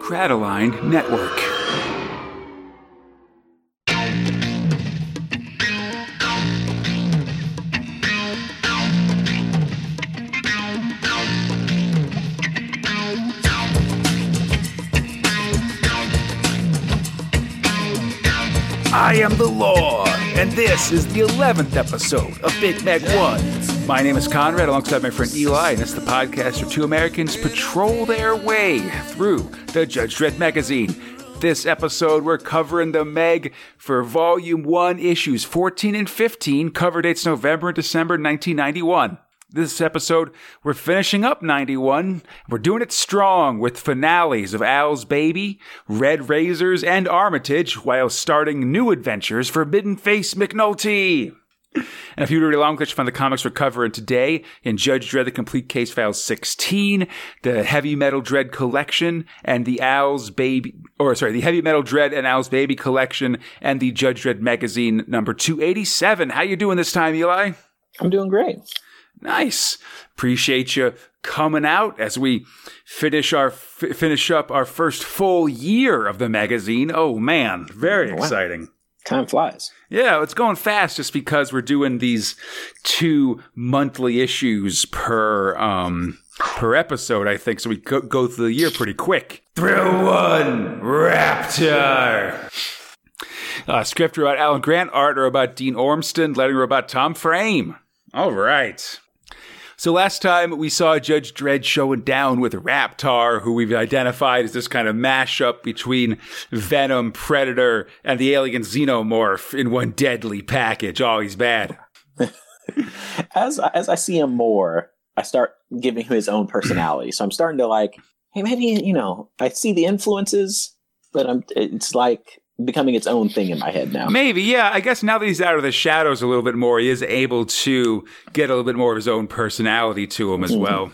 Crataline Network. I am the law, and this is the 11th episode of Big Mac 1. My name is Conrad, alongside my friend Eli, and it's the podcast where two Americans patrol their way through the Judge Dredd magazine. This episode, we're covering the Meg for Volume 1, Issues 14 and 15, cover dates November and December 1991. This episode, we're finishing up 91. We're doing it strong with finales of Al's Baby, Red Razors, and Armitage, while starting new adventures for Forbidden Face McNulty. And if you really long, you find the comics we're covering today in Judge Dredd, the Complete Case File 16, the Heavy Metal Dredd Collection, and the Al's Baby, or sorry, the Heavy Metal Dredd and Al's Baby Collection, and the Judge Dredd Magazine number 287. How you doing this time, Eli? I'm doing great. Nice. Appreciate you coming out as we finish our f- finish up our first full year of the magazine. Oh man, very Wow. exciting. Time flies. Yeah, it's going fast just because we're doing these two monthly issues per um per episode, I think. So we go, go through the year pretty quick. Thrill one, Raptaur. Uh, script about Alan Grant, art are about Dean Ormston, lettering about Tom Frame. All right. So last time we saw Judge Dredd showing down with Raptaur, who we've identified as this kind of mashup between Venom, Predator, and the alien Xenomorph in one deadly package. Oh, he's bad. As as I see him more, I start giving him his own personality. So I'm starting to like, hey, maybe you know, I see the influences, but I'm it's like becoming its own thing in my head now. Maybe, yeah. I guess now that he's out of the shadows a little bit more, he is able to get a little bit more of his own personality to him as well.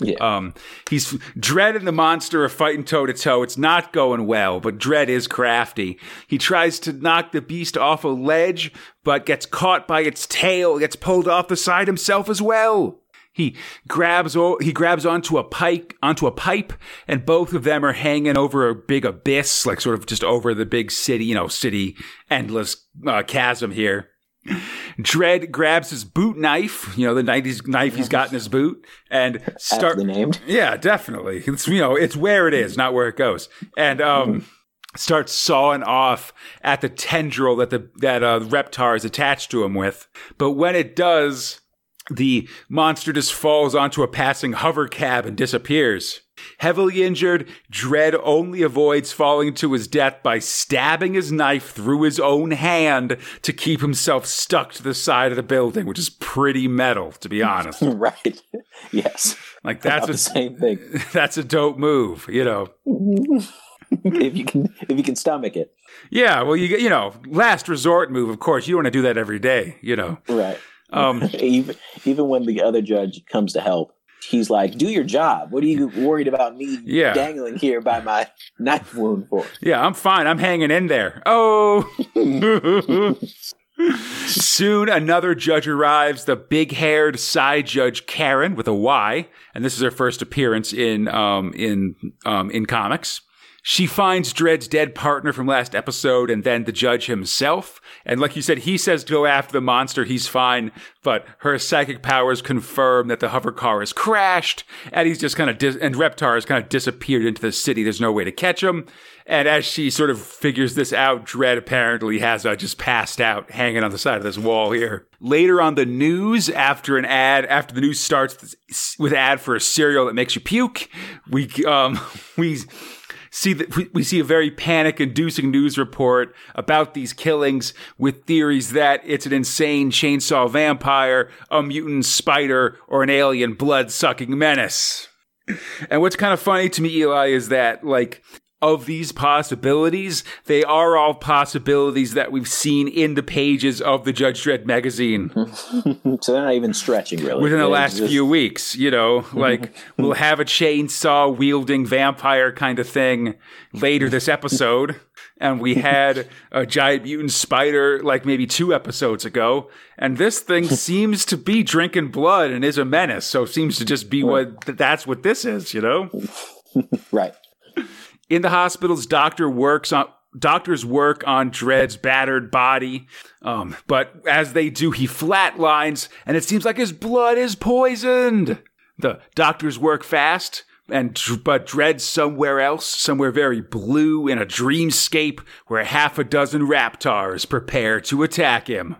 Yeah. Um, he's Dredd and the monster are fighting toe to toe. It's not going well, but Dredd is crafty. He tries to knock the beast off a ledge, but gets caught by its tail, gets pulled off the side himself as well. He grabs he grabs onto a pipe onto a pipe, and both of them are hanging over a big abyss, like sort of just over the big city, you know, city endless uh, chasm here. Dredd grabs his boot knife, you know, the 90s knife he's got in his boot, and start named. yeah, definitely. It's you know, it's where it is, not where it goes. And um starts sawing off at the tendril that the that uh Raptaur is attached to him with. But when it does, the monster just falls onto a passing hover cab and disappears. Heavily injured, Dredd only avoids falling to his death by stabbing his knife through his own hand to keep himself stuck to the side of the building, which is pretty metal, to be honest. right. yes. Like That's that's the same thing. that's a dope move, you know. Mm-hmm. if you can if you can stomach it. Yeah, well, you you know, last resort move. Of course, you don't want to do that every day, you know. Right. Um, even even when the other judge comes to help, he's like, "Do your job. What are you worried about me Yeah. dangling here by my knife wound for?" yeah, I'm fine. I'm hanging in there. Oh. Soon another judge arrives, the big-haired Psi judge Karyn with a Y, and this is her first appearance in um in um in comics. She finds Dredd's dead partner from last episode and then the judge himself. And like you said, he says to go after the monster, he's fine, but her psychic powers confirm that the hover car has crashed and he's just kind of, dis- and Raptaur has kind of disappeared into the city. There's no way to catch him. And as she sort of figures this out, Dredd apparently has uh, just passed out, hanging on the side of this wall here. Later on the news, after an ad, after the news starts with ad for a cereal that makes you puke, we um we see that we, see a very panic-inducing news report about these killings with theories that it's an insane chainsaw vampire, a mutant spider, or an alien blood-sucking menace. And what's kind of funny to me, Eli, is that like of these possibilities, they are all possibilities that we've seen in the pages of the Judge Dredd magazine so they're not even stretching really. within the last just- few weeks. You know, like we'll have a chainsaw wielding vampire kind of thing later this episode. And we had a giant mutant spider like maybe two episodes ago. And this thing seems to be drinking blood and is a menace. So it seems to just be what that's what this is, you know? Right. In the hospital's doctor works on doctors work on Dredd's battered body. Um, but as they do, he flatlines, and it seems like his blood is poisoned. The doctors work fast, and but Dredd's somewhere else, somewhere very blue in a dreamscape where half a dozen Raptaurs prepare to attack him.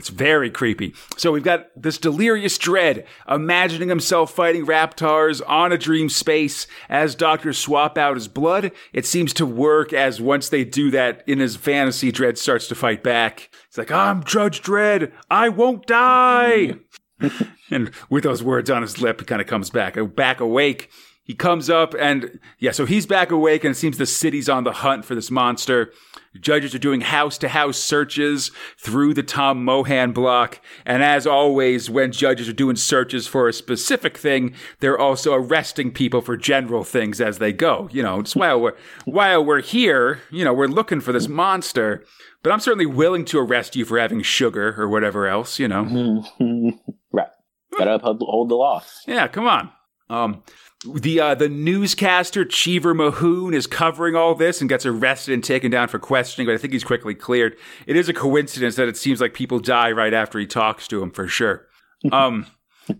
It's very creepy. So we've got this delirious Dredd, imagining himself fighting Raptaurs on a dream space as doctors swap out his blood. It seems to work as once they do that in his fantasy, Dredd starts to fight back. It's like, I'm Judge Dredd. I won't die. and with those words on his lip, he kind of comes back, back awake. He comes up and yeah, so he's back awake and it seems the city's on the hunt for this monster. Judges are doing house to house searches through the Tom Mohan block. And as always, when judges are doing searches for a specific thing, they're also arresting people for general things as they go. You know, just while we're, while we're here, you know, we're looking for this monster. But I'm certainly willing to arrest you for having sugar or whatever else, you know. right. Gotta uphold the law. Yeah, come on. Um, the uh, the newscaster Cheever Mahoon is covering all this and gets arrested and taken down for questioning, but I think he's quickly cleared. It is a coincidence that it seems like people die right after he talks to him for sure. Um,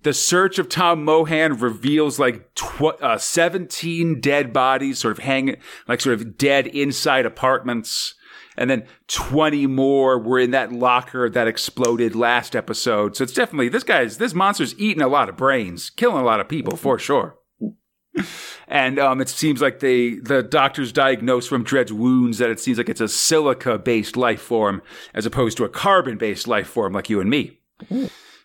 the search of Tom Mohan reveals like tw- uh, 17 dead bodies sort of hanging, like sort of dead inside apartments. And then 20 more were in that locker that exploded last episode. So it's definitely, this guy's, this monster's eating a lot of brains, killing a lot of people for sure and um, it seems like they the doctors diagnose from Dredd's wounds that it seems like it's a silica based life form as opposed to a carbon based life form like you and me.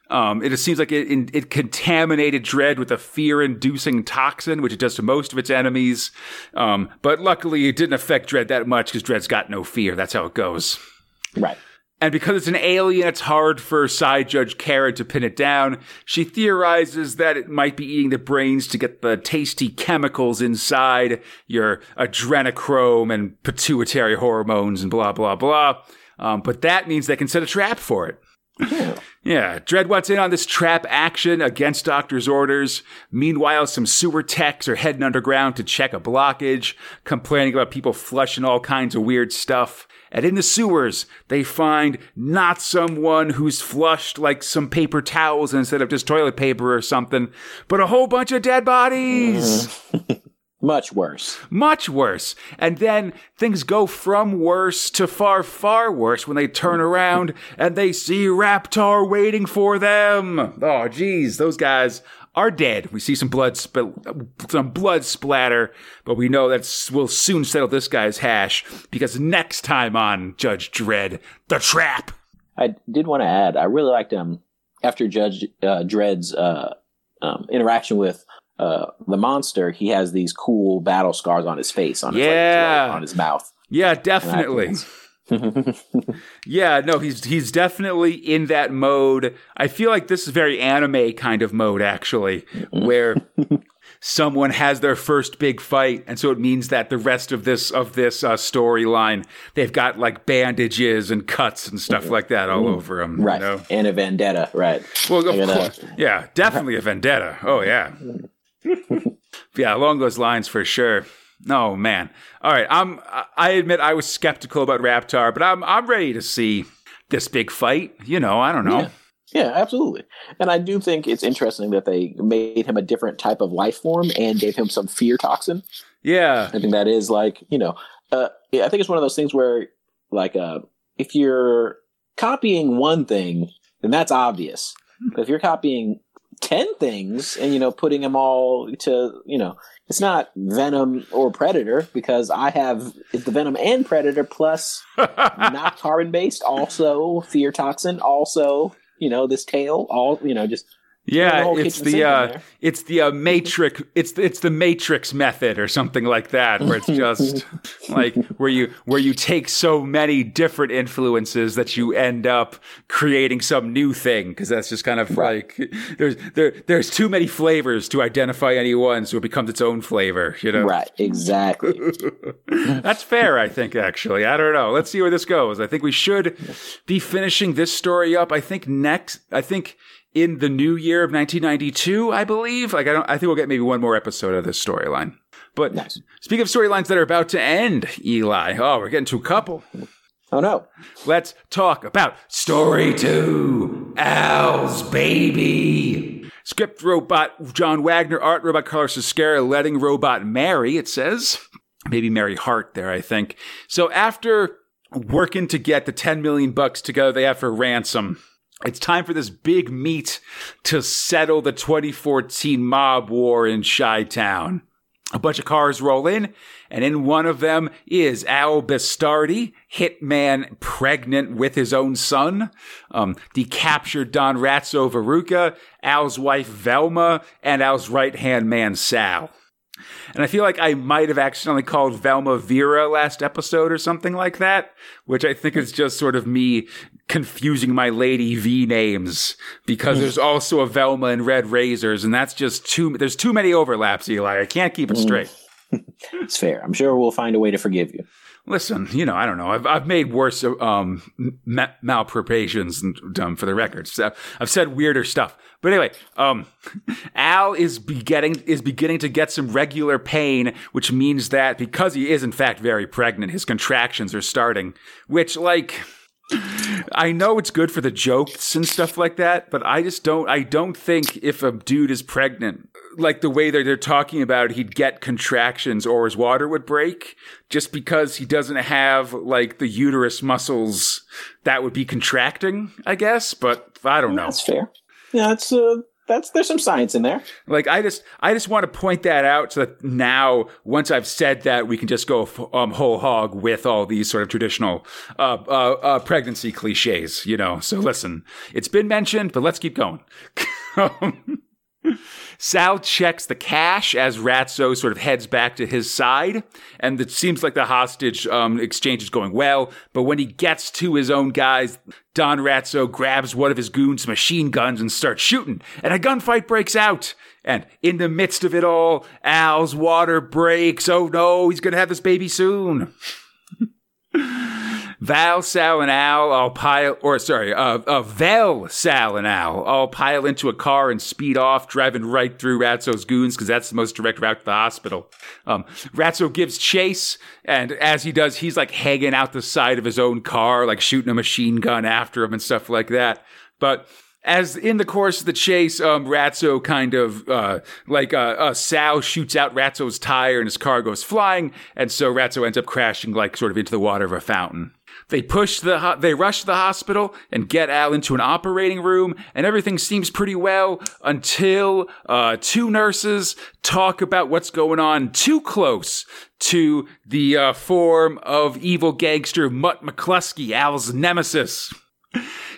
Um, it seems like it, it contaminated Dredd with a fear inducing toxin, which it does to most of its enemies. Um, but luckily, it didn't affect Dredd that much because Dredd's got no fear. That's how it goes. Right. And because it's an alien, it's hard for Psi judge Karyn to pin it down. She theorizes that it might be eating the brains to get the tasty chemicals inside your adrenochrome and pituitary hormones and blah, blah, blah. Um, but that means they can set a trap for it. Yeah, Dredd wants in on this trap action against Doctor's orders. Meanwhile, some sewer techs are heading underground to check a blockage, complaining about people flushing all kinds of weird stuff. And in the sewers, they find not someone who's flushed like some paper towels instead of just toilet paper or something, but a whole bunch of dead bodies. Much worse. Much worse. And then things go from worse to far, far worse when they turn around and they see Raptaur waiting for them. Oh, geez, those guys are dead. We see some blood, sp- some blood splatter, but we know that we'll soon settle this guy's hash because next time on Judge Dredd, the trap. I did want to add, I really liked um after Judge uh, Dredd's uh, um, interaction with uh, the monster, he has these cool battle scars on his face, on his yeah. on his mouth. Yeah, definitely. yeah, no, he's he's definitely in that mode. I feel like this is very anime kind of mode actually, mm-hmm. where someone has their first big fight, and so it means that the rest of this of this uh, storyline, they've got like bandages and cuts and stuff like that all mm-hmm. over them, right? You know? And a vendetta, right? Well, of course, yeah, definitely a vendetta. Oh yeah, yeah, along those lines for sure. Oh man. All right. I'm I admit I was skeptical about Raptaur, but I'm I'm ready to see this big fight. You know, I don't know. Yeah. Yeah, absolutely. And I do think it's interesting that they made him a different type of life form and gave him some fear toxin. Yeah. I think that is like, you know, uh, I think it's one of those things where, like, uh, if you're copying one thing, then that's obvious. But if you're copying 10 things and, you know, putting them all to, you know, it's not Venom or Predator because I have the Venom and Predator plus not carbon based, also fear toxin, also you know this tail, all you know just yeah, it's the uh, it's the uh, matrix it's the, it's the matrix method or something like that where it's just like where you where you take so many different influences that you end up creating some new thing because that's just kind of right. like there's there there's too many flavors to identify any one so it becomes its own flavor, you know. Right, exactly. that's fair I think actually. I don't know. Let's see where this goes. I think we should be finishing this story up. I think next I think in the new year of 1992, I believe. Like I don't, I think we'll get maybe one more episode of this storyline. But Nice. speaking of storylines that are about to end, Eli, oh, we're getting to a couple. Oh no. Let's talk about story two Al's Baby. Script robot John Wagner, art robot Carlos Ezquerra, letting robot Mary, it says. Maybe Mary Hart there, I think. So after working to get the 10 million bucks together they have for ransom, it's time for this big meet to settle the 2014 mob war in Chi Town. A bunch of cars roll in, and in one of them is Al Bastardi, hitman pregnant with his own son, um, the captured Don Ratzo Veruca, Al's wife Velma, and Al's right hand man Sal. And I feel like I might have accidentally called Velma Vera last episode or something like that, which I think is just sort of me confusing my Lady V names because there's also a Velma and Red Razors, and that's just too, there's too many overlaps, Eli. I can't keep it straight. It's fair. I'm sure we'll find a way to forgive you. Listen, you know, I don't know. I've, I've made worse um, ma- malpreparations um, for the record. So I've said weirder stuff. But anyway, um, Al is beginning is beginning to get some regular pain, which means that because he is in fact very pregnant, his contractions are starting. Which, like, I know it's good for the jokes and stuff like that, but I just don't. I don't think if a dude is pregnant, like the way that they're talking about it, he'd get contractions or his water would break just because he doesn't have like the uterus muscles that would be contracting. I guess, but I don't know. That's fair. Yeah, that's uh, that's there's some science in there. Like I just, I just want to point that out so that now, once I've said that, we can just go um, whole hog with all these sort of traditional uh, uh, uh, pregnancy cliches, you know. So listen, it's been mentioned, but let's keep going. Sal checks the cash as Ratso sort of heads back to his side, and it seems like the hostage um, exchange is going well. But when he gets to his own guys, Don Ratso grabs one of his goons' machine guns and starts shooting, and a gunfight breaks out. And in the midst of it all, Al's water breaks. Oh no, he's gonna have this baby soon. Val, Sal, and Al all pile, or sorry, uh, uh, Sal, and Al all pile into a car and speed off, driving right through Ratzo's goons because that's the most direct route to the hospital. Um, Ratzo gives chase, and as he does, he's like hanging out the side of his own car, like shooting a machine gun after him and stuff like that. But as in the course of the chase, um, Ratzo kind of uh, like uh, uh, Sal shoots out Ratzo's tire and his car goes flying, and so Ratzo ends up crashing like sort of into the water of a fountain. They push the ho- they rush the hospital and get Al into an operating room, and everything seems pretty well until uh, two nurses talk about what's going on too close to the uh, form of evil gangster Mutt McCluskey, Al's nemesis.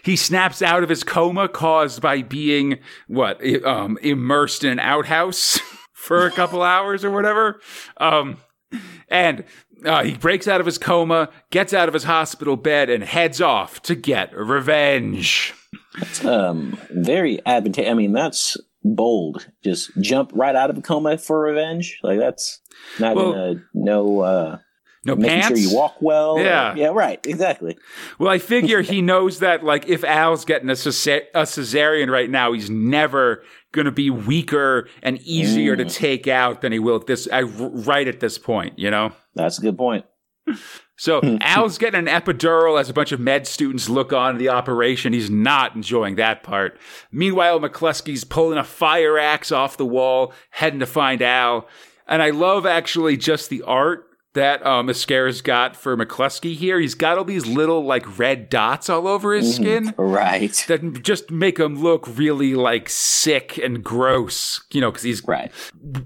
He snaps out of his coma caused by being what um, immersed in an outhouse for a couple hours or whatever. Um, and uh, he breaks out of his coma, gets out of his hospital bed, and heads off to get revenge. Um, very advantageous. I mean, that's bold. Just jump right out of a coma for revenge. Like that's not Well- gonna no uh, No making pants. sure you walk well. Yeah. yeah, right, exactly. Well, I figure he knows that, like, if Al's getting a, a cesarean right now, he's never going to be weaker and easier to take out than he will at this, uh, right at this point, you know? That's a good point. So Al's getting an epidural as a bunch of med students look on the operation. He's not enjoying that part. Meanwhile, McCluskey's pulling a fire axe off the wall, heading to find Al. And I love actually just the art that um, Ezquerra's got for McCluskey here. He's got all these little like red dots all over his skin Right, that just make him look really like sick and gross, you know, because he's right.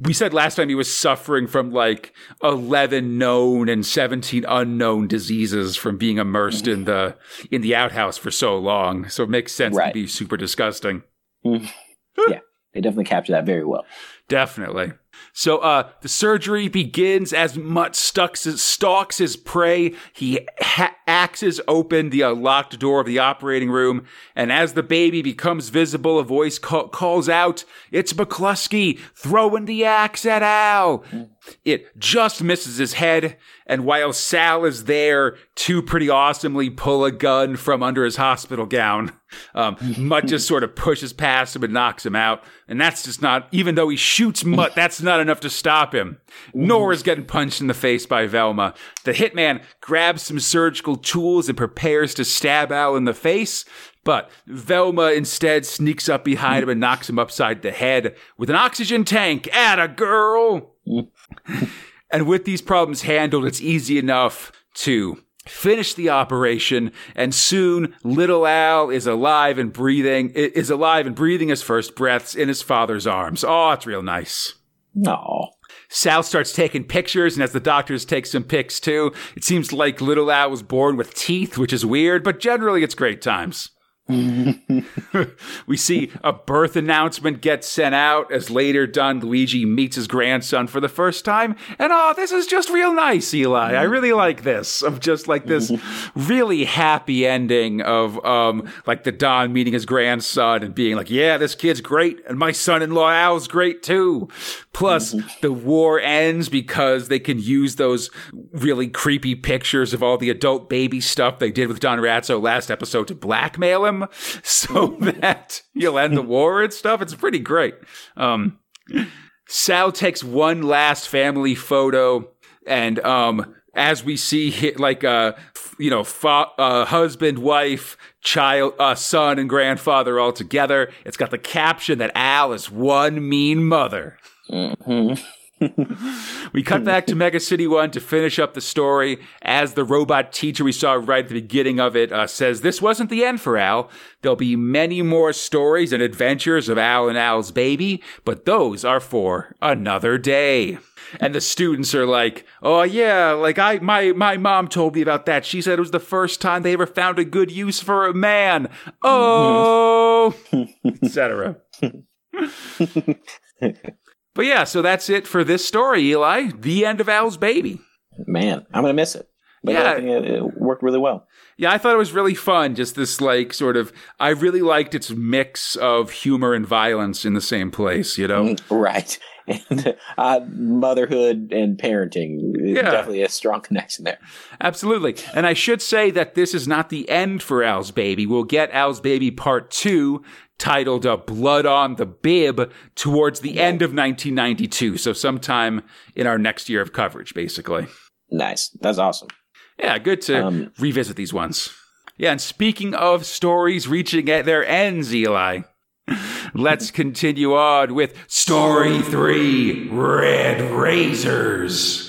we said last time he was suffering from like 11 known and 17 unknown diseases from being immersed in the in the outhouse for so long so it makes sense Right. to be super disgusting yeah, They definitely capture that very well. definitely so uh the surgery begins as mutt stalks his, stalks his prey. He ha- axes open the uh, locked door of the operating room, and as the baby becomes visible, a voice ca- calls out, It's McCluskey throwing the axe at Al. It just misses his head, and while Sal is there to pretty awesomely pull a gun from under his hospital gown, um, Mutt just sort of pushes past him and knocks him out. And that's just not, even though he shoots Mutt, that's not enough to stop him. Nor is getting punched in the face by Velma. The hitman grabs some surgical tools and prepares to stab Al in the face. But Velma instead sneaks up behind him and knocks him upside the head with an oxygen tank. At a girl! and with these problems handled, it's easy enough to finish the operation and soon little al is alive and breathing is alive and breathing his first breaths in his father's arms. Oh it's real nice. No. Sal starts taking pictures, and as the doctors take some pics too, it seems like Little Al was born with teeth, which is weird, but generally it's great times. we see a birth announcement get sent out as later Don Luigi meets his grandson for the first time. And oh, this is just real nice, Eli. I really like this. Of just like this really happy ending of um like the Don meeting his grandson and being like, yeah, this kid's great, and my son-in-law Al's great too. Plus, the war ends because they can use those really creepy pictures of all the adult baby stuff they did with Don Ratso last episode to blackmail him so that you'll end the war and stuff. It's pretty great. Um, Sal takes one last family photo, and um, as we see, like uh, you know, fa- uh, husband, wife, child, uh, son, and grandfather all together. It's got the caption that Al is one mean mother. Mm-hmm. We cut back to Mega City 1 to finish up the story as the robot teacher we saw right at the beginning of it uh, says this wasn't the end for Al. There'll be many more stories and adventures of Al and Al's baby, but those are for another day. And the students are like, "Oh yeah, like I my my mom told me about that. She said it was the first time they ever found a good use for a man." Oh, etc. But yeah, so that's it for this story, Eli. The end of Al's baby. Man, I'm gonna miss it. But yeah, I think it, it worked really well. Yeah, I thought it was really fun. Just this, like, sort of. I really liked its mix of humor and violence in the same place. You know, right? And uh, motherhood and parenting. Yeah. Definitely a strong connection there. Absolutely. And I should say that this is not the end for Al's Baby. We'll get Al's Baby Part 2 titled uh, Blood on the Bib towards the end of 1992. So, sometime in our next year of coverage, basically. Nice. That's awesome. Yeah, good to um, revisit these ones. Yeah, and speaking of stories reaching at their ends, Eli, let's continue on with Story 3 Red Razors.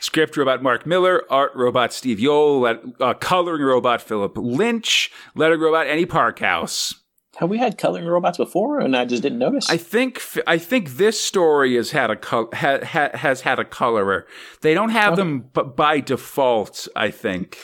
Script robot Mark Millar, art robot Steve Yeowell, uh, coloring robot Philip Lynch, lettering robot Annie Parkhouse. Have we had coloring robots before, and I just didn't notice? I think I think this story has had a col- ha, ha, has had a colorer. They don't have okay. them b- by default. I think.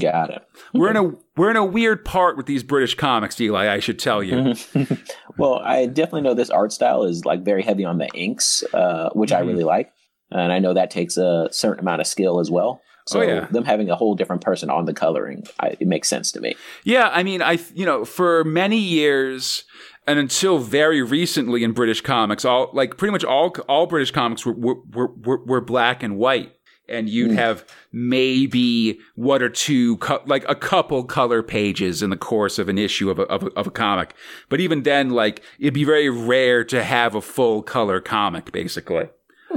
Got it. We're in a we're in a weird part with these British comics, Eli. I should tell you. well, I definitely know this art style is like very heavy on the inks, uh, which mm-hmm. I really like, and I know that takes a certain amount of skill as well. So oh, yeah. them having a whole different person on the coloring, I, it makes sense to me. Yeah, I mean, I you know, for many years and until very recently in British comics, all like pretty much all all British comics were were were, were black and white. And you'd mm. have maybe one or two, co- like a couple color pages in the course of an issue of a, of a, of a comic. But even then, like, it'd be very rare to have a full color comic, basically.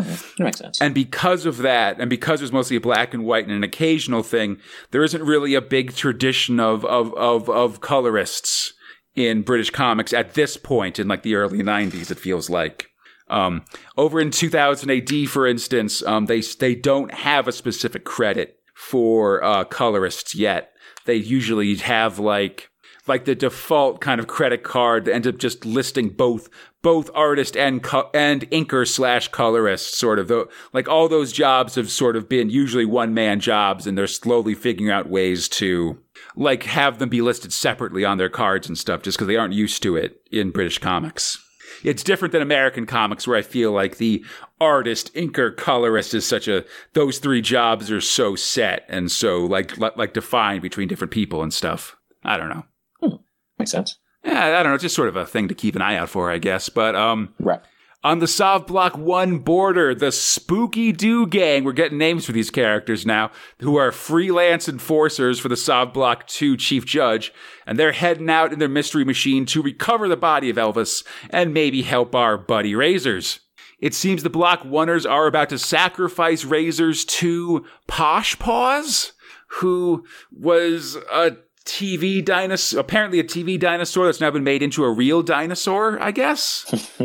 That makes sense. And because of that, and because it's mostly black and white and an occasional thing, there isn't really a big tradition of of of, of colorists in British comics at this point in like the early '90s. It feels like. Um, over in 2000 AD, for instance, um, they they don't have a specific credit for uh, colorists yet. They usually have like like the default kind of credit card that ends up just listing both both artist and co- and inker slash colorist sort of the, like all those jobs have sort of been usually one man jobs and they're slowly figuring out ways to like have them be listed separately on their cards and stuff just because they aren't used to it in British comics. it's different than American comics where I feel like the artist, inker, colorist is such a those three jobs are so set and so like like defined between different people and stuff. I don't know. Hmm. Makes sense. Yeah, I don't know. It's just sort of a thing to keep an eye out for, I guess. But um, right. On the Sov Block 1 border, the Spooky Doo Gang, we're getting names for these characters now, who are freelance enforcers for the Sov Block 2 Chief Judge, and they're heading out in their mystery machine to recover the body of Elvis and maybe help our buddy Razors. It seems the Block Oneers are about to sacrifice Razors to Posh Paws, who was a TV dinosaur, apparently a TV dinosaur that's now been made into a real dinosaur, I guess.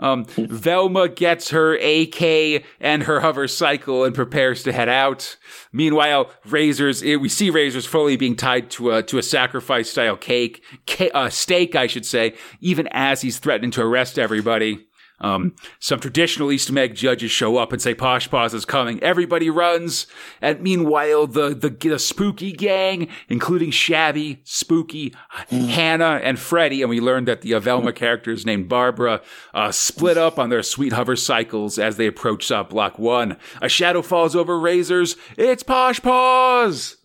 Um, Velma gets her AK and her hover cycle and prepares to head out. Meanwhile, Razors, eh, we see Razors fully being tied to a to a sacrifice style cake, ca- uh, steak, I should say, even as he's threatening to arrest everybody. Um, some traditional East Meg judges show up and say Posh Paws is coming. Everybody runs. And meanwhile, the, the, the spooky gang, including Shabby, Spooky, Hannah, and Freddie, and we learned that the Velma characters named Barbara, uh, split up on their sweet hover cycles as they approach uh, Block 1. A shadow falls over Razors. It's Posh Paws!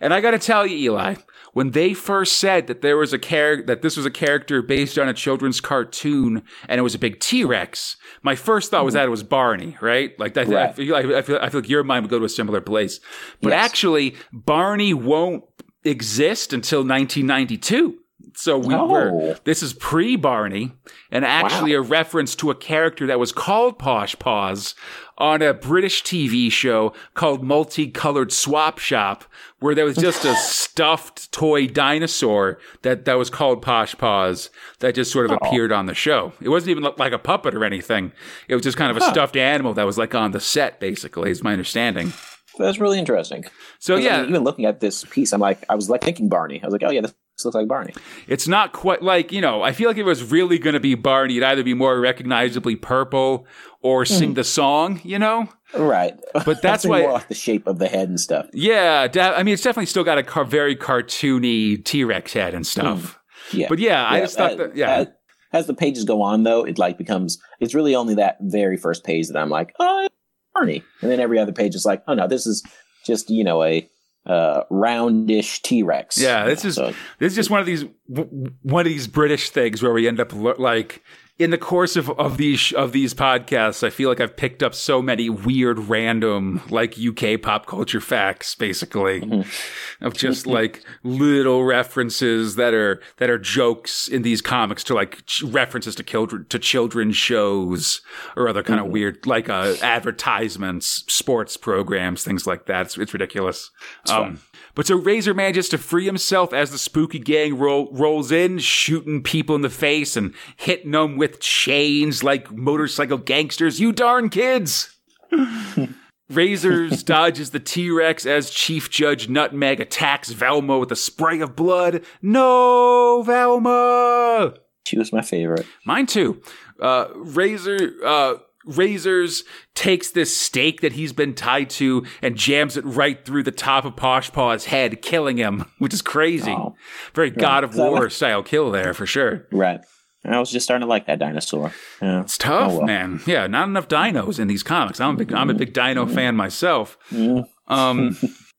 And I gotta tell you, Eli, when they first said that there was a character that this was a character based on a children's cartoon and it was a big T-Rex, my first thought was mm-hmm. that it was Barney, right? Like I, right. I, feel, like, I, feel, I feel like your mind would go to a similar place. But yes. actually, Barney won't exist until 1992. So we oh. were, this is pre Barney and actually wow. a reference to a character that was called Posh Paws on a British TV show called Multicolored Swap Shop, where there was just a stuffed toy dinosaur that, that was called Posh Paws that just sort of oh. appeared on the show. It wasn't even like a puppet or anything. It was just kind of a huh. stuffed animal that was like on the set, basically, is my understanding. That's really interesting. So yeah, I mean, even looking at this piece, I'm like, I was like thinking Barney. I was like, oh yeah, this looks like Barney. It's not quite like you know. I feel like if it was really going to be Barney, it'd either be more recognizably purple or sing mm. the song. You know, right? But that's why off the shape of the head and stuff. Yeah, I mean, it's definitely still got a car- very cartoony T Rex head and stuff. Mm. Yeah, but yeah, yeah, I just thought uh, that yeah. As, as the pages go on, though, it like becomes. It's really only that very first page that I'm like, oh, Barney, and then every other page is like, oh no, this is just you know a uh, roundish T Rex. Yeah, this is so, this is just one of these one of these British things where we end up like in the course of, of these of these podcasts, I feel like I've picked up so many weird, random, like UK pop culture facts, basically, mm-hmm. of just like little references that are that are jokes in these comics to like ch- references to children to children's shows or other kind mm-hmm. of weird like uh, advertisements, sports programs, things like that. It's, it's ridiculous. Um, but so Razor manages to free himself as the spooky gang rolls in, shooting people in the face and hitting them with chains like motorcycle gangsters. You darn kids! Razors dodges the T Rex as Chief Judge Nutmeg attacks Velma with a spray of blood. No, Velma! She was my favorite. Mine too. Uh, Razor, uh, Razors takes this stake that he's been tied to and jams it right through the top of Posh Paw's head, killing him, which is crazy. Oh, Very God of War like- style kill there for sure. Right. I was just starting to like that dinosaur. Yeah. It's tough, oh, well. man. Yeah, not enough dinos in these comics. I'm a big, I'm a big dino mm-hmm. fan myself. Mm. Um,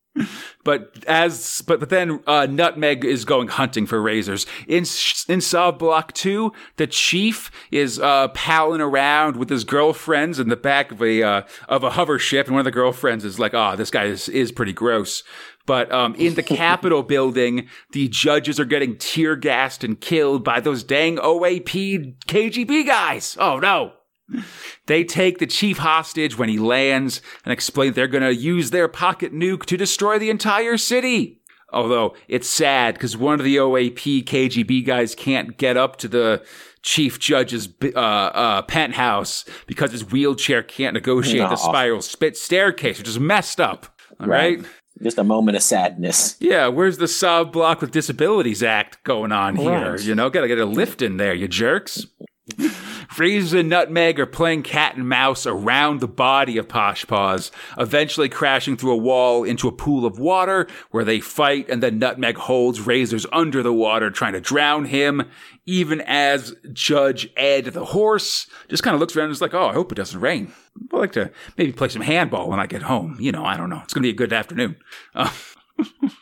but as but but then uh, Nutmeg is going hunting for razors in in Sov Block Two. The chief is uh, palling around with his girlfriends in the back of a uh, of a hover ship, and one of the girlfriends is like, "Oh, this guy is is pretty gross." But um, in the Capitol building, the judges are getting tear gassed and killed by those dang OAP KGB guys. Oh no! They take the chief hostage when he lands and explain they're going to use their pocket nuke to destroy the entire city. Although it's sad because one of the OAP KGB guys can't get up to the chief judge's uh, uh, penthouse because his wheelchair can't negotiate no. the spiral spit staircase, which is messed up. All right. right? Just a moment of sadness. Yeah, where's the Sov Block with Disabilities Act going on here? You know, gotta get a lift in there, you jerks. Razors and Nutmeg are playing cat and mouse around the body of Posh Paws, eventually crashing through a wall into a pool of water where they fight, and then Nutmeg holds Razors under the water, trying to drown him, even as Judge Ed the horse just kind of looks around and is like, oh, I hope it doesn't rain. I'd like to maybe play some handball when I get home. You know, I don't know. It's going to be a good afternoon. Uh,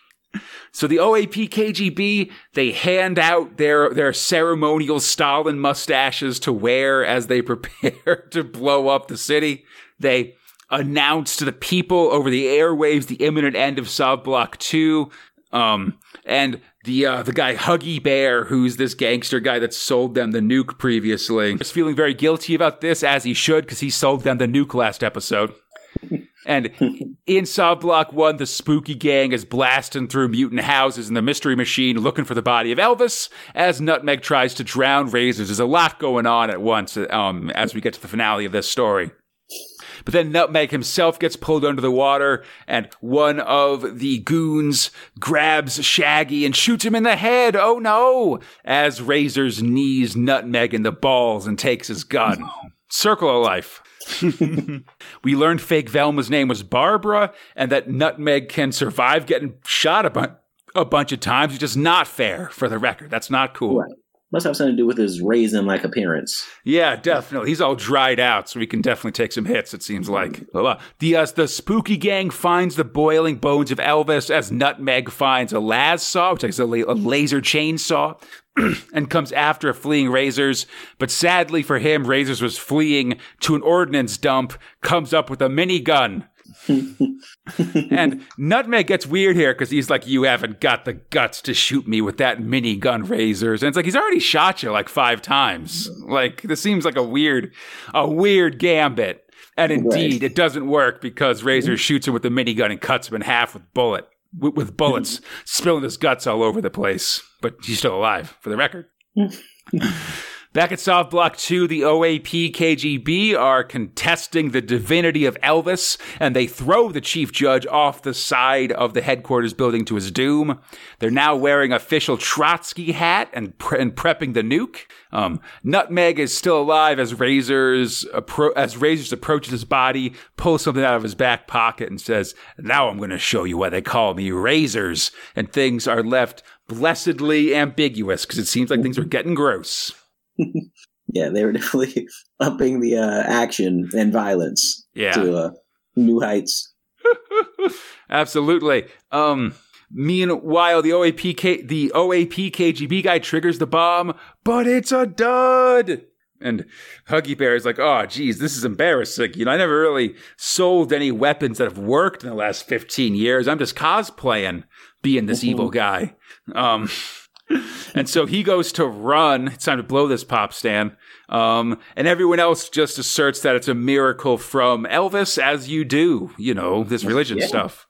So the OAP KGB, they hand out their, their ceremonial Stalin mustaches to wear as they prepare to blow up the city. They announce to the people over the airwaves the imminent end of Block 2. Um, and the uh, the guy Huggy Bear, who's this gangster guy that sold them the nuke previously, is feeling very guilty about this, as he should, because he sold them the nuke last episode. And in Sov Block 1, the spooky gang is blasting through mutant houses in the mystery machine looking for the body of Elvis as Nutmeg tries to drown Razors. There's a lot going on at once um, as we get to the finale of this story. But then Nutmeg himself gets pulled under the water, and one of the goons grabs Shaggy and shoots him in the head. Oh no! As Razors knees Nutmeg in the balls and takes his gun. Circle of life. we learned fake Velma's name was Barbara and that Nutmeg can survive getting shot a, bu- a bunch of times, which is not fair for the record. That's not cool. Right. Must have something to do with his raisin like appearance. Yeah, definitely. He's all dried out, so he can definitely take some hits, it seems like. The, uh, the spooky gang finds the boiling bones of Elvis as Nutmeg finds a las saw, which is a, la- a laser chainsaw. and comes after fleeing Razors. But sadly for him, Razors was fleeing to an ordnance dump, comes up with a minigun. And Nutmeg gets weird here because he's like, You haven't got the guts to shoot me with that mini gun razors. And it's like he's already shot you like five times. Like this seems like a weird, a weird gambit. And indeed, right. it doesn't work because Razor shoots him with the minigun and cuts him in half with bullet with, with bullets, spilling his guts all over the place. But he's still alive, for the record. Back at Sov Block 2, the OAP KGB are contesting the divinity of Elvis, and they throw the chief judge off the side of the headquarters building to his doom. They're now wearing official Trotsky hat and, pre- and prepping the nuke. Um, Nutmeg is still alive as Razors appro- as Razors approaches his body, pulls something out of his back pocket, and says, "Now I'm going to show you why they call me Razors." And things are left blessedly ambiguous because it seems like things are getting gross. yeah, they were definitely upping the uh, action and violence yeah. to uh, new heights. Absolutely. Um, meanwhile, the OAP K- the OAP KGB guy triggers the bomb, but it's a dud. And Huggy Bear is like, oh, geez, this is embarrassing. You know, I never really sold any weapons that have worked in the last 15 years. I'm just cosplaying being this mm-hmm. evil guy. Um, and so he goes to run. It's time to blow this pop stand. Um, and everyone else just asserts that it's a miracle from Elvis, as you do, you know, this religion yeah. stuff.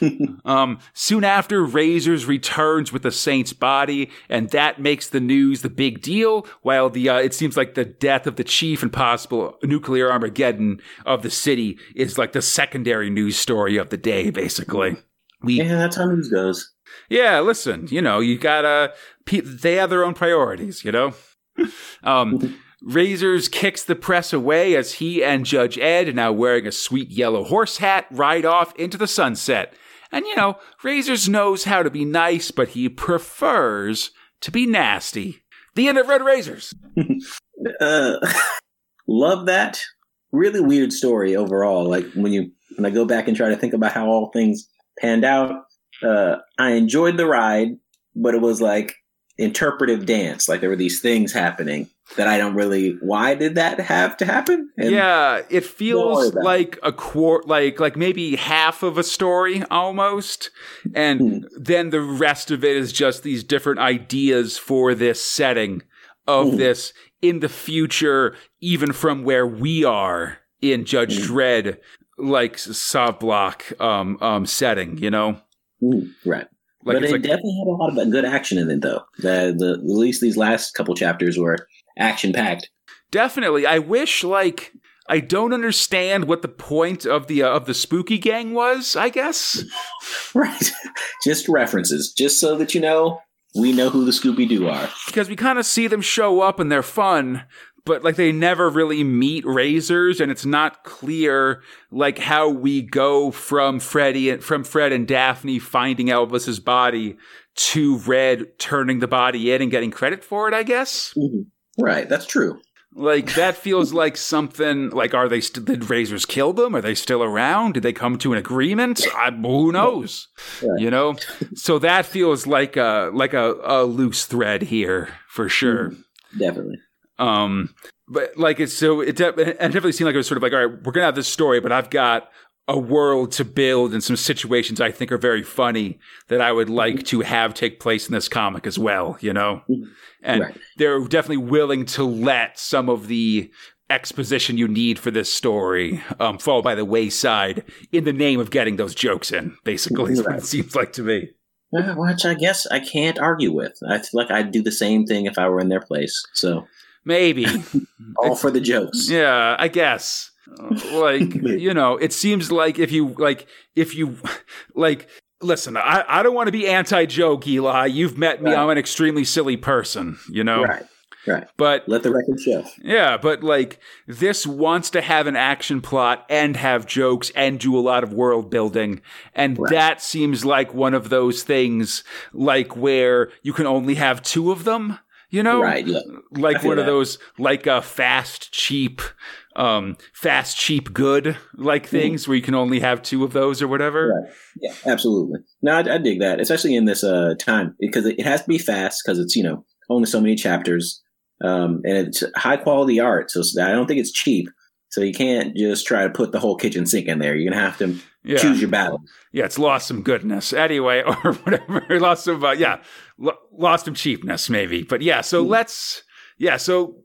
um, soon after, Razors returns with the saint's body, and that makes the news the big deal. While the uh, it seems like the death of the chief and possible nuclear Armageddon of the city is like the secondary news story of the day, basically. We yeah, that's how news goes. Yeah, listen, you know, you gotta. They have their own priorities, you know. um, Razors kicks the press away as he and Judge Ed, now wearing a sweet yellow horse hat, ride off into the sunset. And you know, Razors knows how to be nice, but he prefers to be nasty. The end of Red Razors. uh, love that. Really weird story overall. Like when you when I go back and try to think about how all things panned out, uh, I enjoyed the ride, but it was like interpretive dance. Like there were these things happening that I don't really. Why did that have to happen? And yeah, it feels like a quart, like like maybe half of a story almost, and hmm. then the rest of it is just these different ideas for this setting of hmm. this in the future, even from where we are in Judge hmm. Dredd, like Sov Block um, um, setting. You know. Mm, right. Like, but it like, definitely had a lot of good action in it, though. The, the at least these last couple chapters were action packed. Definitely. I wish like I don't understand what the point of the uh, of the spooky gang was. I guess. right. just references, just so that you know we know who the Scooby Doo are. Because we kind of see them show up and they're fun, but like they never really meet razors and it's not clear like how we go from Freddy and from Fred and Daphne finding Elvis's body to Red turning the body in and getting credit for it, I guess. Mm-hmm. Right, that's true. Like that feels like something. Like, are they? St- did Razors kill them? Are they still around? Did they come to an agreement? I, who knows? Right. You know. So that feels like a like a, a loose thread here for sure. Mm, definitely. Um, but like it's so it, de- it definitely seemed like it was sort of like all right, we're gonna have this story, but I've got a world to build and some situations I think are very funny that I would like to have take place in this comic as well, you know? And right. they're definitely willing to let some of the exposition you need for this story um, fall by the wayside in the name of getting those jokes in, basically, is what it seems like to me. Which I guess I can't argue with. I feel like I'd do the same thing if I were in their place. So maybe. All for the jokes. Yeah, I guess. Like you know it seems like if you like if you like listen i, I don't want to be anti-joke eli. You've met me. Right. i'm an extremely silly person you know? Right right. But let the record show. Yeah but like this wants to have an action plot and have jokes and do a lot of world building. And right. that seems like one of those things like where you can only have two of them you know right yeah. like one that. of those like a fast cheap um, fast, cheap, good like mm-hmm. things mm. where you can only have two of those or whatever. Right. Yeah, absolutely. No, I, I, dig that, especially in this uh, time because it, has to be fast because it's you know only so many chapters um, and it's high quality art. So I don't think it's cheap. So you can't just try to put the whole kitchen sink in there. You're gonna have to yeah. choose your battle. Yeah, it's lost some goodness anyway, or whatever. lost some, uh, yeah, lost some cheapness maybe. But yeah, so mm. let's yeah, so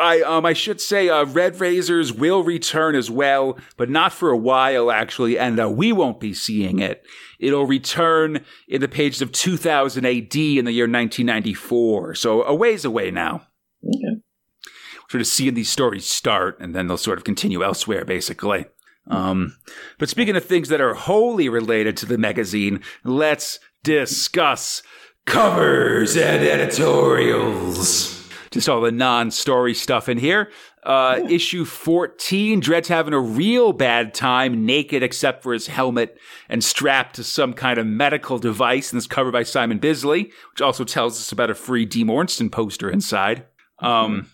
I um I should say uh, Red Razors will return as well, but not for a while actually, and uh, we won't be seeing it. It'll return in the pages of 2000 AD in the year 1994, so a ways away now. Okay. Sort of seeing these stories start, and then they'll sort of continue elsewhere, basically. Um, but speaking of things that are wholly related to the magazine, let's discuss covers and editorials just all the non-story stuff in here. Uh, yeah. Issue 14, Dredd's having a real bad time, naked except for his helmet and strapped to some kind of medical device. And it's covered by Simon Bisley, which also tells us about a free Dee Mornstein poster inside. Um.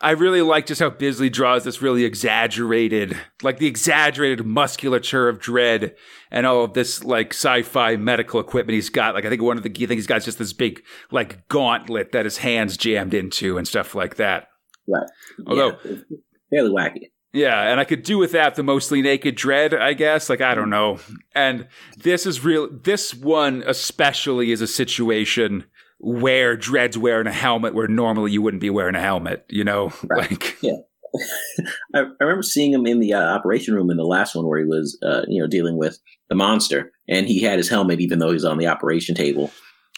I really like just how Bisley draws this really exaggerated, like the exaggerated musculature of Dredd and all of this like sci-fi medical equipment he's got. Like I think one of the key things he's got is just this big like gauntlet that his hands jammed into and stuff like that. Right. Although yeah, fairly wacky. Yeah, and I could do without the mostly naked dredd, I guess. Like I don't know. And this is real. This one especially is a situation where Dredd's wearing a helmet where normally you wouldn't be wearing a helmet, you know? Right. Like Yeah. I, I, remember seeing him in the uh, operation room in the last one where he was, uh, you know, dealing with the monster, and he had his helmet even though he was on the operation table.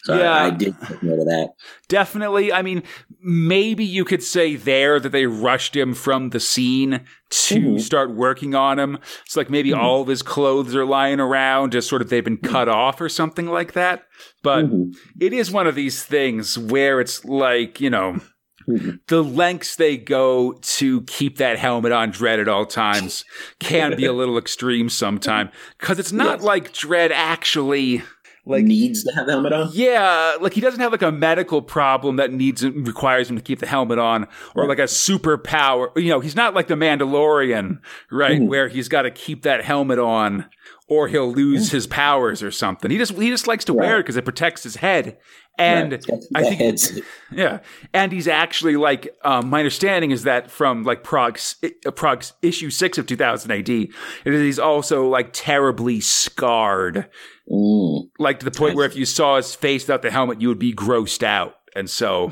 So yeah, I, I did take note of that. Definitely. I mean, maybe you could say there that they rushed him from the scene to mm-hmm. start working on him. It's like maybe mm-hmm. all of his clothes are lying around, just sort of they've been cut off or something like that. But mm-hmm. it is one of these things where it's like, you know, mm-hmm. the lengths they go to keep that helmet on Dredd at all times can be a little extreme sometime because it's not yes. like Dredd actually like needs to have the helmet on. Yeah, like he doesn't have like a medical problem that needs requires him to keep the helmet on, or like a superpower. You know, he's not like the Mandalorian, right, mm. where he's got to keep that helmet on, or he'll lose his powers or something. He just he just likes to right. wear it because it protects his head. And right. I think, heads. yeah, and he's actually like um, my understanding is that from like Prog's, uh, Prog's issue six of 2000 AD, he's also like terribly scarred Mm. Like to the point where if you saw his face without the helmet, you would be grossed out. And so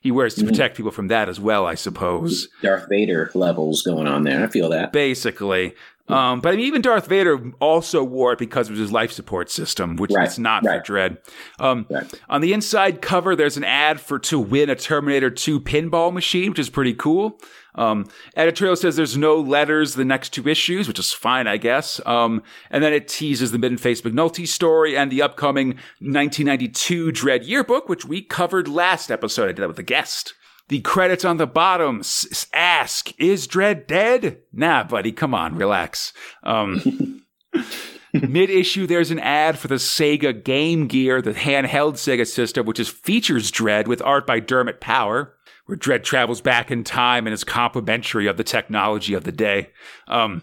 he wears to mm-hmm. protect people from that as well, I suppose. Darth Vader levels going on there. I feel that. Basically. Um, but I mean, even Darth Vader also wore it because of his life support system, which right. is not right. for Dredd. Um, right. On the inside cover, there's an ad for to win a Terminator 2 pinball machine, which is pretty cool. Um, editorial says there's no letters the next two issues, which is fine, I guess. Um, and then it teases the Mid Face McNulty story and the upcoming 1992 Dredd yearbook, which we covered last episode. I did that with a guest. The credits on the bottom s- ask, "Is Dredd dead?" Nah, buddy, come on, relax. Um, Mid issue, there's an ad for the Sega Game Gear, the handheld Sega system, which is features Dredd with art by Dermot Power, where Dredd travels back in time and is complimentary of the technology of the day. Um,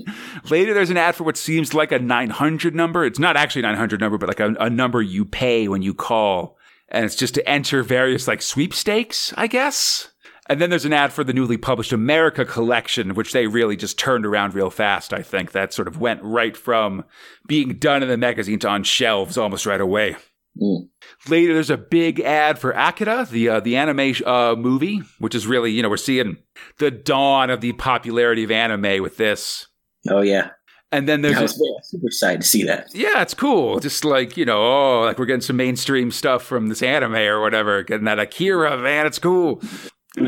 later, there's an ad for what seems like a 900 number. It's not actually a 900 number, but like a, a number you pay when you call. And it's just to enter various like sweepstakes, I guess. And then there's an ad for the newly published America collection, which they really just turned around real fast. I think that sort of went right from being done in the magazine to on shelves almost right away. Mm. Later, there's a big ad for Akira, the uh, the anime uh, movie, which is really you know we're seeing the dawn of the popularity of anime with this. Oh yeah, And then there's I was super excited to see that. yeah, it's cool. Just like, you know, oh, like we're getting some mainstream stuff from this anime or whatever. Getting that Akira, man, it's cool.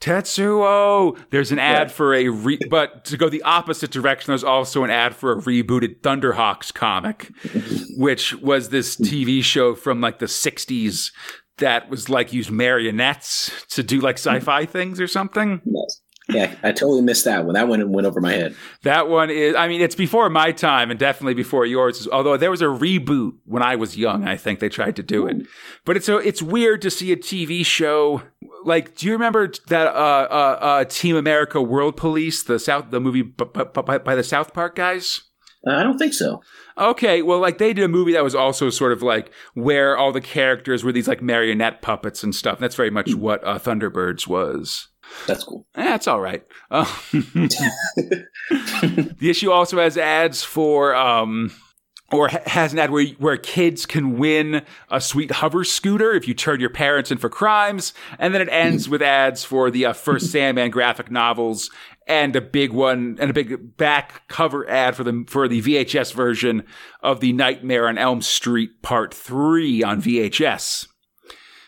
Tetsuo. There's an ad Yeah. for a re- but to go the opposite direction, there's also an ad for a rebooted Thunderhawks comic, which was this TV show from like the 60s that was like used marionettes to do like sci-fi things or something. Nice. Yeah, I totally missed that one. That one went over my head. That one is, I mean, it's before my time and definitely before yours. Although there was a reboot when I was young, I think they tried to do it. But it's so it's weird to see a TV show like. Do you remember that uh, uh, uh, Team America World Police, the South, the movie b- b- by, by the South Park guys? Uh, I don't think so. Okay, well, like they did a movie that was also sort of like where all the characters were these like marionette puppets and stuff. That's very much what uh, Thunderbirds was. That's cool. That's all right. Uh, the issue also has ads for, um, or has an ad where, where kids can win a sweet hover scooter if you turn your parents in for crimes. And then it ends with ads for the uh, first Sandman graphic novels and a big one and a big back cover ad for the for the VHS version of the Nightmare on Elm Street Part Three on VHS.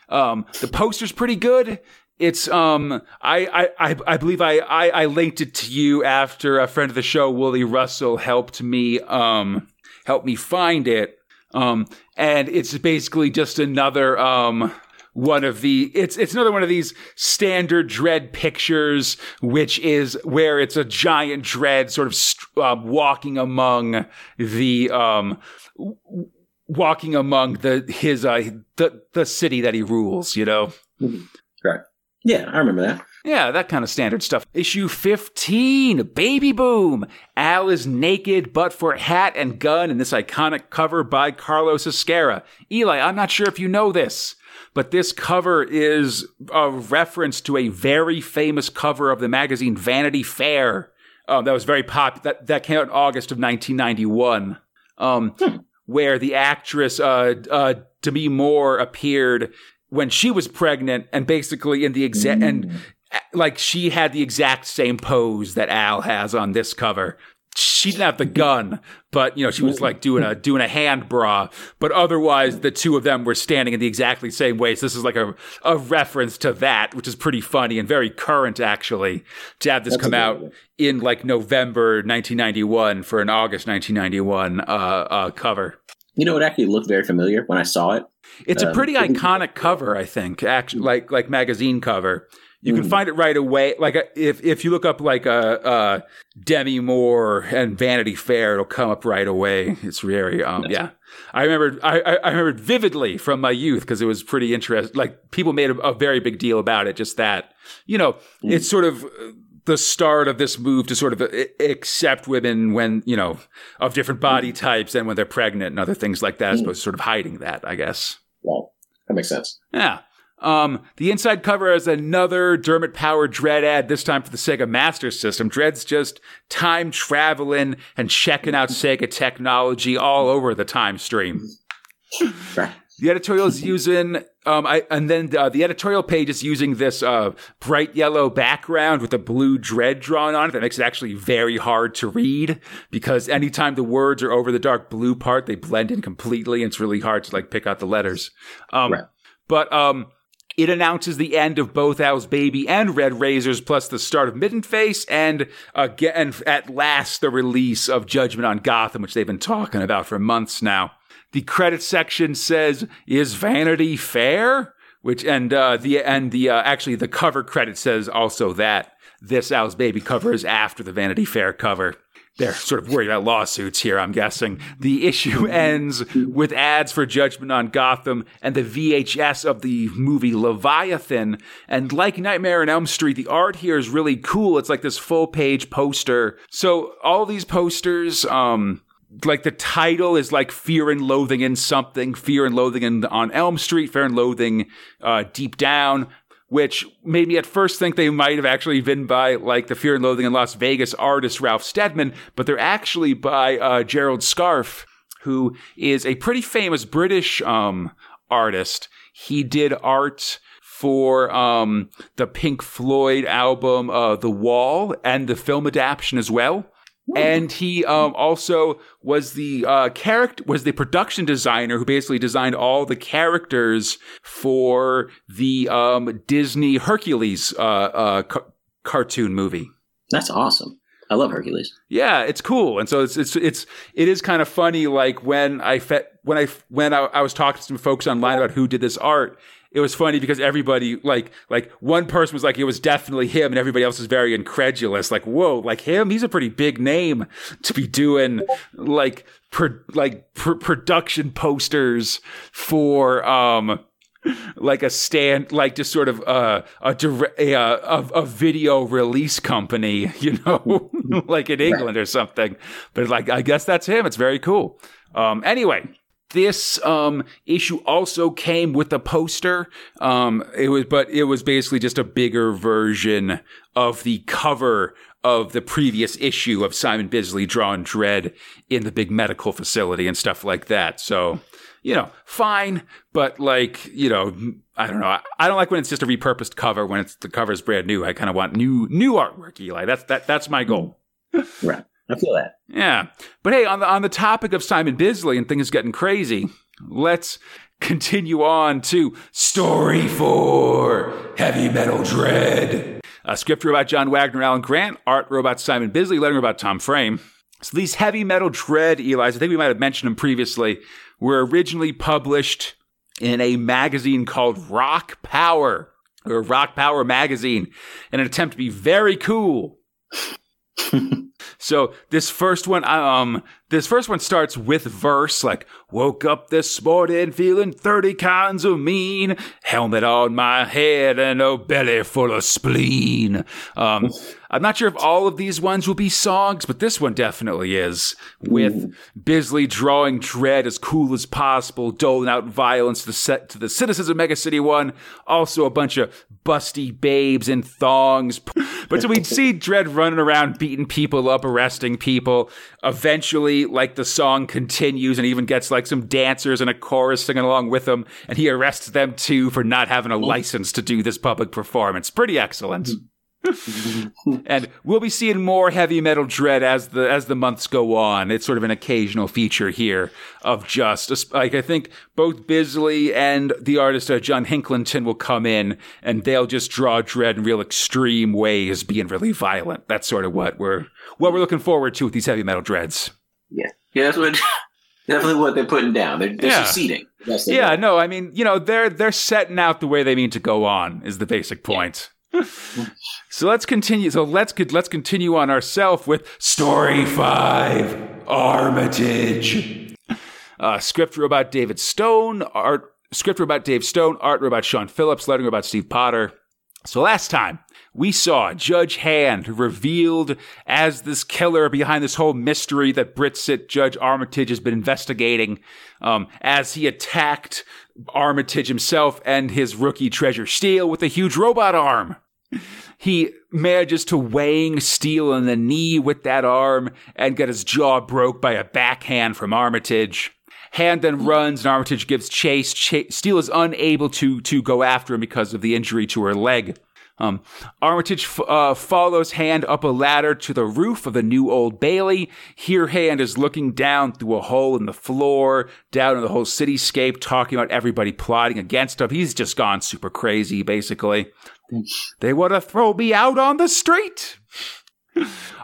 Um, the poster's pretty good. It's um I I I, believe I, I I linked it to you after a friend of the show Willie Russell helped me um help me find it. Um and it's basically just another um one of the it's it's another one of these standard dredd pictures which is where it's a giant dredd sort of st- um, walking among the um w- walking among the his uh the the city that he rules you know Right. Yeah, I remember that. yeah, that kind of standard stuff. Issue 15, Baby Boom. Al is naked but for hat and gun in this iconic cover by Carlos Ezquerra. Eli, I'm not sure if you know this, but this cover is a reference to a very famous cover of the magazine Vanity Fair. Um, that was very pop. That that came out in August of 1991. Um, where the actress uh, uh, Demi Moore appeared when she was pregnant, and basically in the exact and uh, like she had the exact same pose that Al has on this cover. She didn't have the gun, but you know she was like doing a doing a hand bra. But otherwise, the two of them were standing in the exactly same way. So this is like a a reference to that, which is pretty funny and very current actually. To have this That's come out one. in like November 1991 for an August 1991 uh, uh, cover. You know, it actually looked very familiar when I saw it. It's a Um, pretty iconic cover, I think. Actually, like like magazine cover. You can Mhm. find it right away. Like uh, if if you look up like a uh, uh, Demi Moore and Vanity Fair, it'll come up right away. It's very um Nice. yeah. I remember I I remember vividly from my youth because it was pretty interesting. Like people made a, a very big deal about it. Just that you know, Mm. it's sort of. The start of this move to sort of accept women when, you know, of different body types and when they're pregnant and other things like that, as Mm. opposed to sort of hiding that, I guess. Well, that makes sense. Yeah. Um, the inside cover has another Dermot Power Dredd ad, this time for the Sega Master System. Dredd's just time traveling and checking out Sega technology all over the time stream. The editorial is using, um, I, and then uh, the editorial page is using this uh, bright yellow background with a blue dredd drawn on it that makes it actually very hard to read because anytime the words are over the dark blue part, they blend in completely, and it's really hard to like pick out the letters. Um, Right. But um, it announces the end of both Al's Baby and Red Razors, plus the start of Midden Face, and again, at last, the release of Judgment on Gotham, which they've been talking about for months now. The credit section says, Is Vanity fair? which and uh, the and the uh, actually the cover credit says also that this Al's baby cover is after the Vanity Fair cover. They're sort of worried about lawsuits here, I'm guessing. The issue ends with ads for Judgment on Gotham and the VHS of the movie Leviathan. And like Nightmare on Elm Street, the art here is really cool. It's like this full page poster. So all these posters, um, like the title is like Fear and Loathing in something, Fear and Loathing in, on Elm Street, Fear and Loathing uh, deep down which made me at first think they might have actually been by like the Fear and Loathing in Las Vegas artist Ralph Steadman, but they're actually by uh, Gerald Scarfe, who is a pretty famous British um, artist. He did art for um, the Pink Floyd album uh, The Wall and the film adaptation as well and he um, also was the uh, character was the production designer who basically designed all the characters for the um, Disney Hercules uh, uh, ca- cartoon movie. That's awesome. I love Hercules. Yeah, it's cool, and so it's it's it's it is kind of funny. Like when I fe- when I when I, I was talking to some folks online about who did this art, it was funny because everybody like like one person was like it was definitely him and everybody else was very incredulous like whoa like him? He's a pretty big name to be doing like pro- like pr- production posters for um like a stand like just sort of uh, a a, a a video release company you know like in England or something. But like I guess that's him. It's very cool. Um anyway this um, issue also came with a poster. Um, it was, but it was basically just a bigger version of the cover of the previous issue of Simon Bisley drawn Dredd in the big medical facility and stuff like that. So, you know, fine, but like, you know, I don't know. I, I don't like when it's just a repurposed cover. When it's the cover is brand new, I kind of want new new artwork. Eli, that's that that's my goal. Right. I feel that. Yeah. But hey, on the on the topic of Simon Bisley and things getting crazy, let's continue on to story four Heavy Metal Dredd. A script about John Wagner, Alan Grant, art about Simon Bisley, lettering robot Tom Frame. So these Heavy Metal Dredd, Eli's, I think we might have mentioned them previously, were originally published in a magazine called Rock Power, or Rock Power Magazine, in an attempt to be very cool. So this first one, um, this first one starts with verse like, woke up this morning feeling 30 kinds of mean, helmet on my head and a belly full of spleen. Um, I'm not sure if all of these ones will be songs, but this one definitely is. With Bisley drawing dredd as cool as possible, doling out violence to set to the citizens of Mega City One. Also a bunch of busty babes in thongs. But so we'd see Dredd running around beating people up, arresting people. Eventually, like the song continues and even gets like some dancers and a chorus singing along with him, and he arrests them too for not having a license to do this public performance. Pretty excellent hmm. and we'll be seeing more heavy metal dredd as the as the months go on. It's sort of an occasional feature here of just like I think both Bisley and the artist uh, John Hicklenton will come in and they'll just draw dredd in real extreme ways, being really violent. That's sort of what we're what we're looking forward to with these heavy metal dredds. Yeah, yeah, that's what. Definitely what they're putting down. They're, they're Yeah. succeeding. They Yeah, are. no, I mean, you know, they're they're setting out the way they mean to go on is the basic point. So let's continue. So let's let's continue on ourself with story five, Armitage. Uh, script robot David Stone, art script robot Dave Stone, art robot Sean Phillips, lettering robot Steve Potter. So last time we saw Judge Hand revealed as this killer behind this whole mystery that Brit-Cit Judge Armitage has been investigating, um, as he attacked Armitage himself and his rookie Treasure Steel with a huge robot arm. He manages to wang Steel in the knee with that arm and get his jaw broke by a backhand from Armitage. Hand then runs, and Armitage gives chase. Cha- Steel is unable to to go after him because of the injury to her leg. Um, Armitage f- uh, follows Hand up a ladder to the roof of the new Old Bailey. Here, Hand is looking down through a hole in the floor, down in the whole cityscape, talking about everybody plotting against him. He's just gone super crazy, basically. They want to throw me out on the street.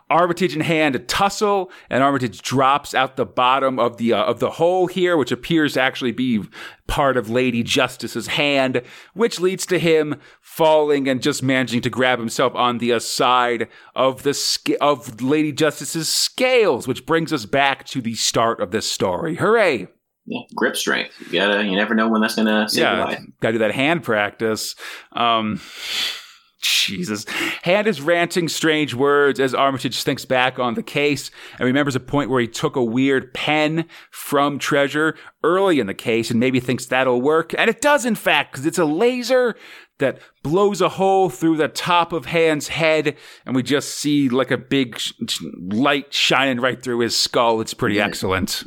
Armitage in Hand tussle, and Armitage drops out the bottom of the uh, of the hole here, which appears to actually be part of Lady Justice's hand, which leads to him falling and just managing to grab himself on the uh, side of the sca- of Lady Justice's scales, which brings us back to the start of this story. Hooray! Yeah, grip strength. You gotta. You never know when that's gonna save your yeah, life. gotta do that hand practice. Um, Jesus. Hand is ranting strange words as Armitage thinks back on the case and remembers a point where he took a weird pen from Treasure early in the case and maybe thinks that'll work. And it does, in fact, because it's a laser that blows a hole through the top of Hand's head and we just see like a big sh- light shining right through his skull. It's pretty excellent.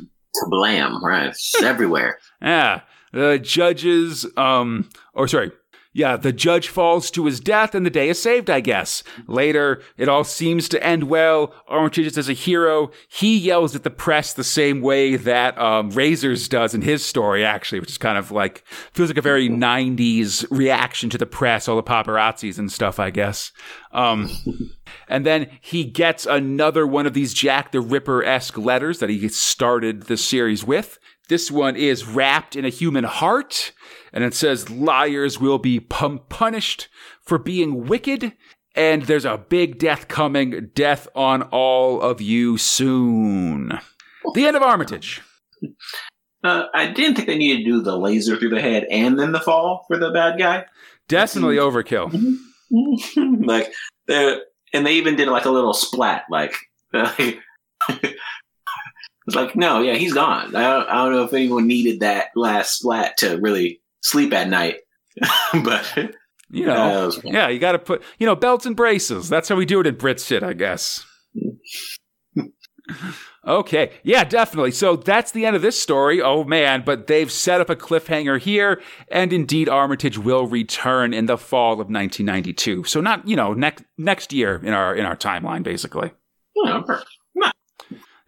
Blam! Right, it's everywhere. Yeah. The judges, um, or sorry, yeah, the judge falls to his death and the day is saved, I guess. Later, it all seems to end well. Armitage is just as a hero. He yells at the press the same way that, um, Razors does in his story, actually, which is kind of like, feels like a very 90s reaction to the press, all the paparazzis and stuff, I guess. Um, and then he gets another one of these Jack the Ripper esque letters that he started the series with. This one is wrapped in a human heart, and it says, Liars will be punished for being wicked, and there's a big death coming. Death on all of you soon. The end of Armitage. Uh, I didn't think they needed to do the laser through the head and then the fall for the bad guy. Definitely overkill. like, and they even did like a little splat. Like, it's like, no, yeah, he's gone. I don't, I don't know if anyone needed that last splat to really sleep at night, but You know, was- yeah, you got to put, you know, belts and braces. That's how we do it in Brit shit, I guess. okay, yeah, definitely. So that's the end of this story. Oh man, but they've set up a cliffhanger here, and indeed, Armitage will return in the fall of 1992. So not, you know, next next year in our in our timeline, basically. Yeah, perfect.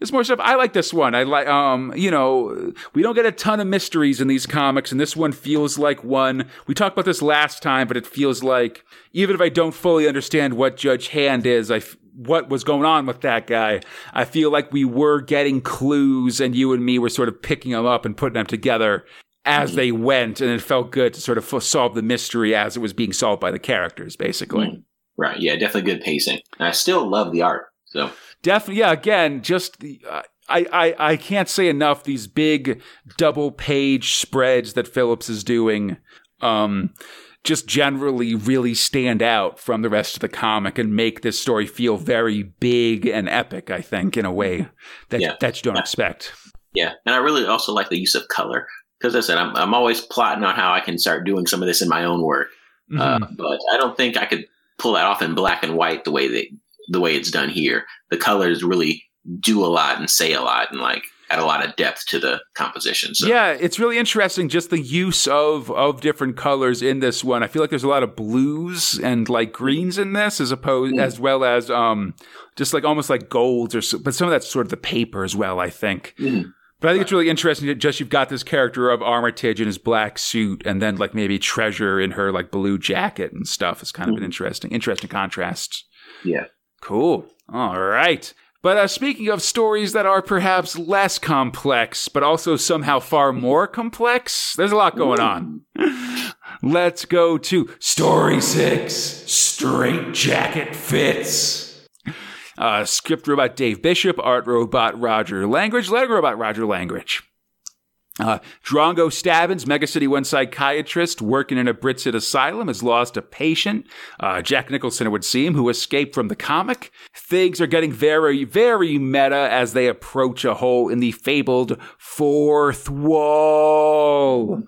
There's more stuff. I like this one. I like, um, you know, we don't get a ton of mysteries in these comics, and this one feels like one. We talked about this last time, but it feels like even if I don't fully understand what Judge Hand is, I f- what was going on with that guy, I feel like we were getting clues, and you and me were sort of picking them up and putting them together as they went, and it felt good to sort of f- solve the mystery as it was being solved by the characters, basically. Right. Yeah, definitely good pacing. And I still love the art. So Definitely, yeah. Again, just the, uh, I, I I can't say enough. These big double page spreads that Phillips is doing, um, just generally really stand out from the rest of the comic and make this story feel very big and epic. I think in a way that Yeah. that you don't expect. yeah, and I really also like the use of color because I said I'm I'm always plotting on how I can start doing some of this in my own work, uh, Mhm. but I don't think I could pull that off in black and white the way they the way it's done here. The colors really do a lot and say a lot and like add a lot of depth to the composition. So Yeah, it's really interesting just the use of of different colors in this one. I feel like there's a lot of blues and like greens in this as opposed Mm. as well as um just like almost like golds or so, but some of that's sort of the paper as well, I think. Mhm. But I think it's really interesting that just you've got this character of Armitage in his black suit and then like maybe Treasure in her like blue jacket and stuff. It's kind of an interesting interesting contrast. yeah. Cool. All right. But uh, speaking of stories that are perhaps less complex, but also somehow far more complex, there's a lot going on. Let's go to story six Straitjacket Fits. Uh, script robot Dave Bishop, art robot Roger Langridge, letter robot Roger Langridge. Uh, Drongo Stabbins, Mega City One psychiatrist working in a Brit-Cit asylum, has lost a patient. Uh, Jack Nicholson, it would seem, who escaped from the comic. Things are getting very, very meta as they approach a hole in the fabled fourth wall.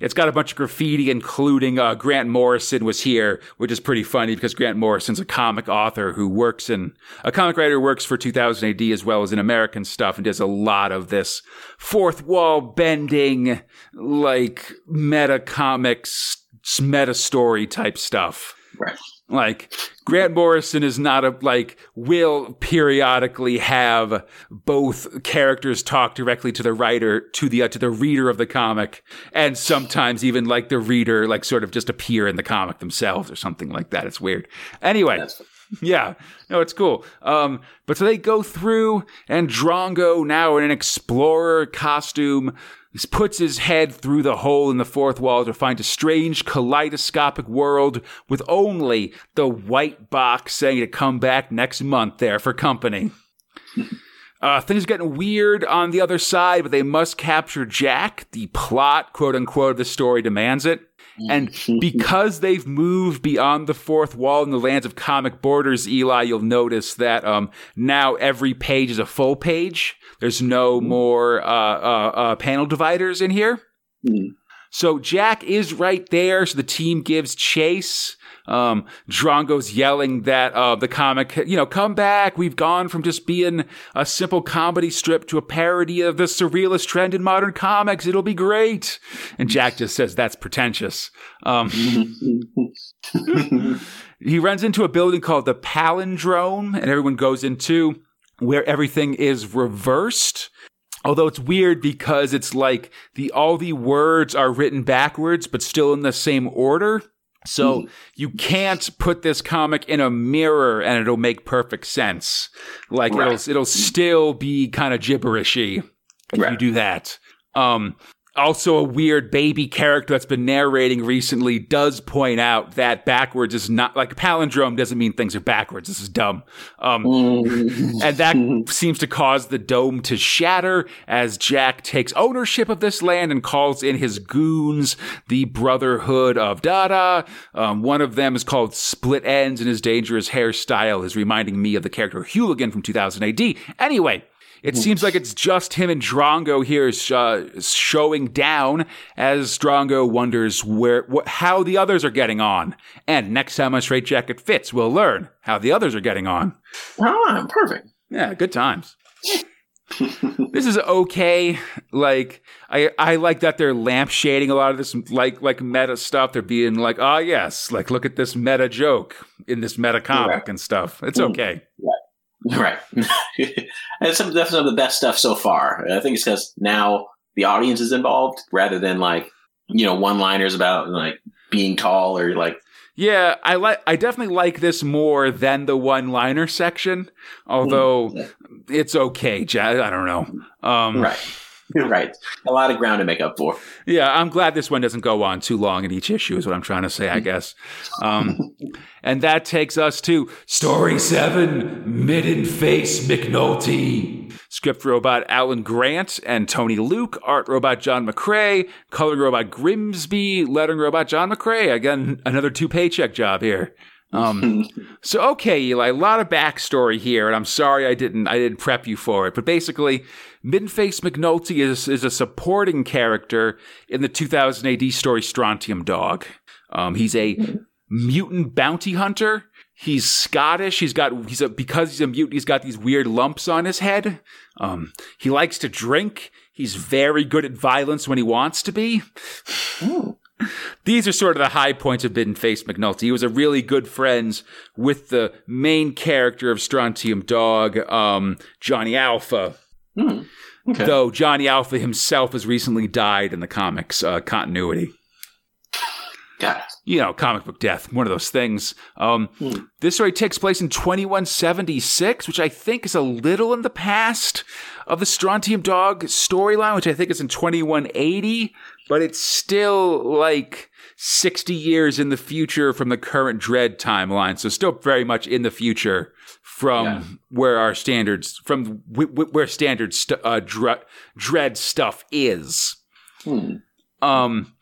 It's got a bunch of graffiti, including uh, Grant Morrison was here, which is pretty funny because Grant Morrison's a comic author who works in a comic writer works for 2000 AD as well as in American stuff and does a lot of this fourth wall bending, like meta comics, meta story type stuff. Right. Like Grant Morrison is not a like will periodically have both characters talk directly to the writer to the uh, to the reader of the comic, and sometimes even like the reader like sort of just appear in the comic themselves or something like that. It's weird. Anyway, That's Yeah, no, it's cool. Um, but so they go through, and Drongo, now in an explorer costume, puts his head through the hole in the fourth wall to find a strange kaleidoscopic world with only the white box saying to come back next month there for company. Uh, things are getting weird on the other side, but they must capture Jack. The plot, quote unquote, of the story demands it. And because they've moved beyond the fourth wall in the lands of comic borders, Eli, you'll notice that um, now every page is a full page. There's no more uh, uh, uh, panel dividers in here. Mm. So Jack is right there. So the team gives chase. Um, Drongo's yelling that uh, the comic, you know, come back. We've gone from just being a simple comedy strip to a parody of the surrealist trend in modern comics. It'll be great. And Jack just says that's pretentious. Um, he runs into a building called the Palindrome, and everyone goes into where everything is reversed. Although it's weird because it's like the all the words are written backwards, but still in the same order. So mm. you can't put this comic in a mirror and it'll make perfect sense. Like right. it'll it'll still be kind of gibberishy if right. you do that. Um, also a weird baby character that's been narrating recently does point out that backwards is not like palindrome doesn't mean things are backwards. This is dumb. Um, and that seems to cause the dome to shatter as Jack takes ownership of this land and calls in his goons, the Brotherhood of Dada. Um, one of them is called Split Ends and his dangerous hairstyle is reminding me of the character Hooligan from 2000 AD. Anyway, it seems like it's just him and Drongo here uh, showing down as Drongo wonders where wh- how the others are getting on. And next time on Straitjacket Fits, we'll learn how the others are getting on. Ah, perfect. Yeah, good times. this is okay. Like I, I like that they're lampshading a lot of this like like meta stuff. They're being like, oh yes, like look at this meta joke in this meta comic and stuff. It's mm. okay. Yeah. Right. and some, that's some of the best stuff so far. I think it's because now the audience is involved rather than like, you know, one liners about like being tall or like. Yeah, I like. I definitely like this more than the one-liner section. Although mm, it's okay, I don't know. Um, right. right. A lot of ground to make up for. Yeah, I'm glad this one doesn't go on too long in each issue, is what I'm trying to say, I guess. Um, and that takes us to Story 7 Midden Face McNulty. Script robot Alan Grant and Tony Luke, art robot John McCrea, coloring robot Grimsby, lettering robot John McCrea. Again, another two paycheck job here. Um, so okay, Eli, a lot of backstory here, and I'm sorry I didn't I didn't prep you for it. But basically, Middenface McNulty is is a supporting character in the 2000 AD story Strontium Dog. Um, he's a mutant bounty hunter. He's Scottish. He's got he's a because he's a mutant. He's got these weird lumps on his head. Um, he likes to drink. He's very good at violence when he wants to be. These are sort of the high points of Midden Face McNulty. He was a really good friends with the main character of Strontium Dog, um, Johnny Alpha. Hmm. Okay. Though Johnny Alpha himself has recently died in the comics uh, continuity. Got it. You know, comic book death, one of those things. Um, hmm. This story takes place in 2176, which I think is a little in the past of the Strontium Dog storyline, which I think is in 2180 but it's still like 60 years in the future from the current Dredd timeline. So still very much in the future from yeah. where our standards, from w- w- where standard st- uh, Dredd stuff is. Hmm. Um,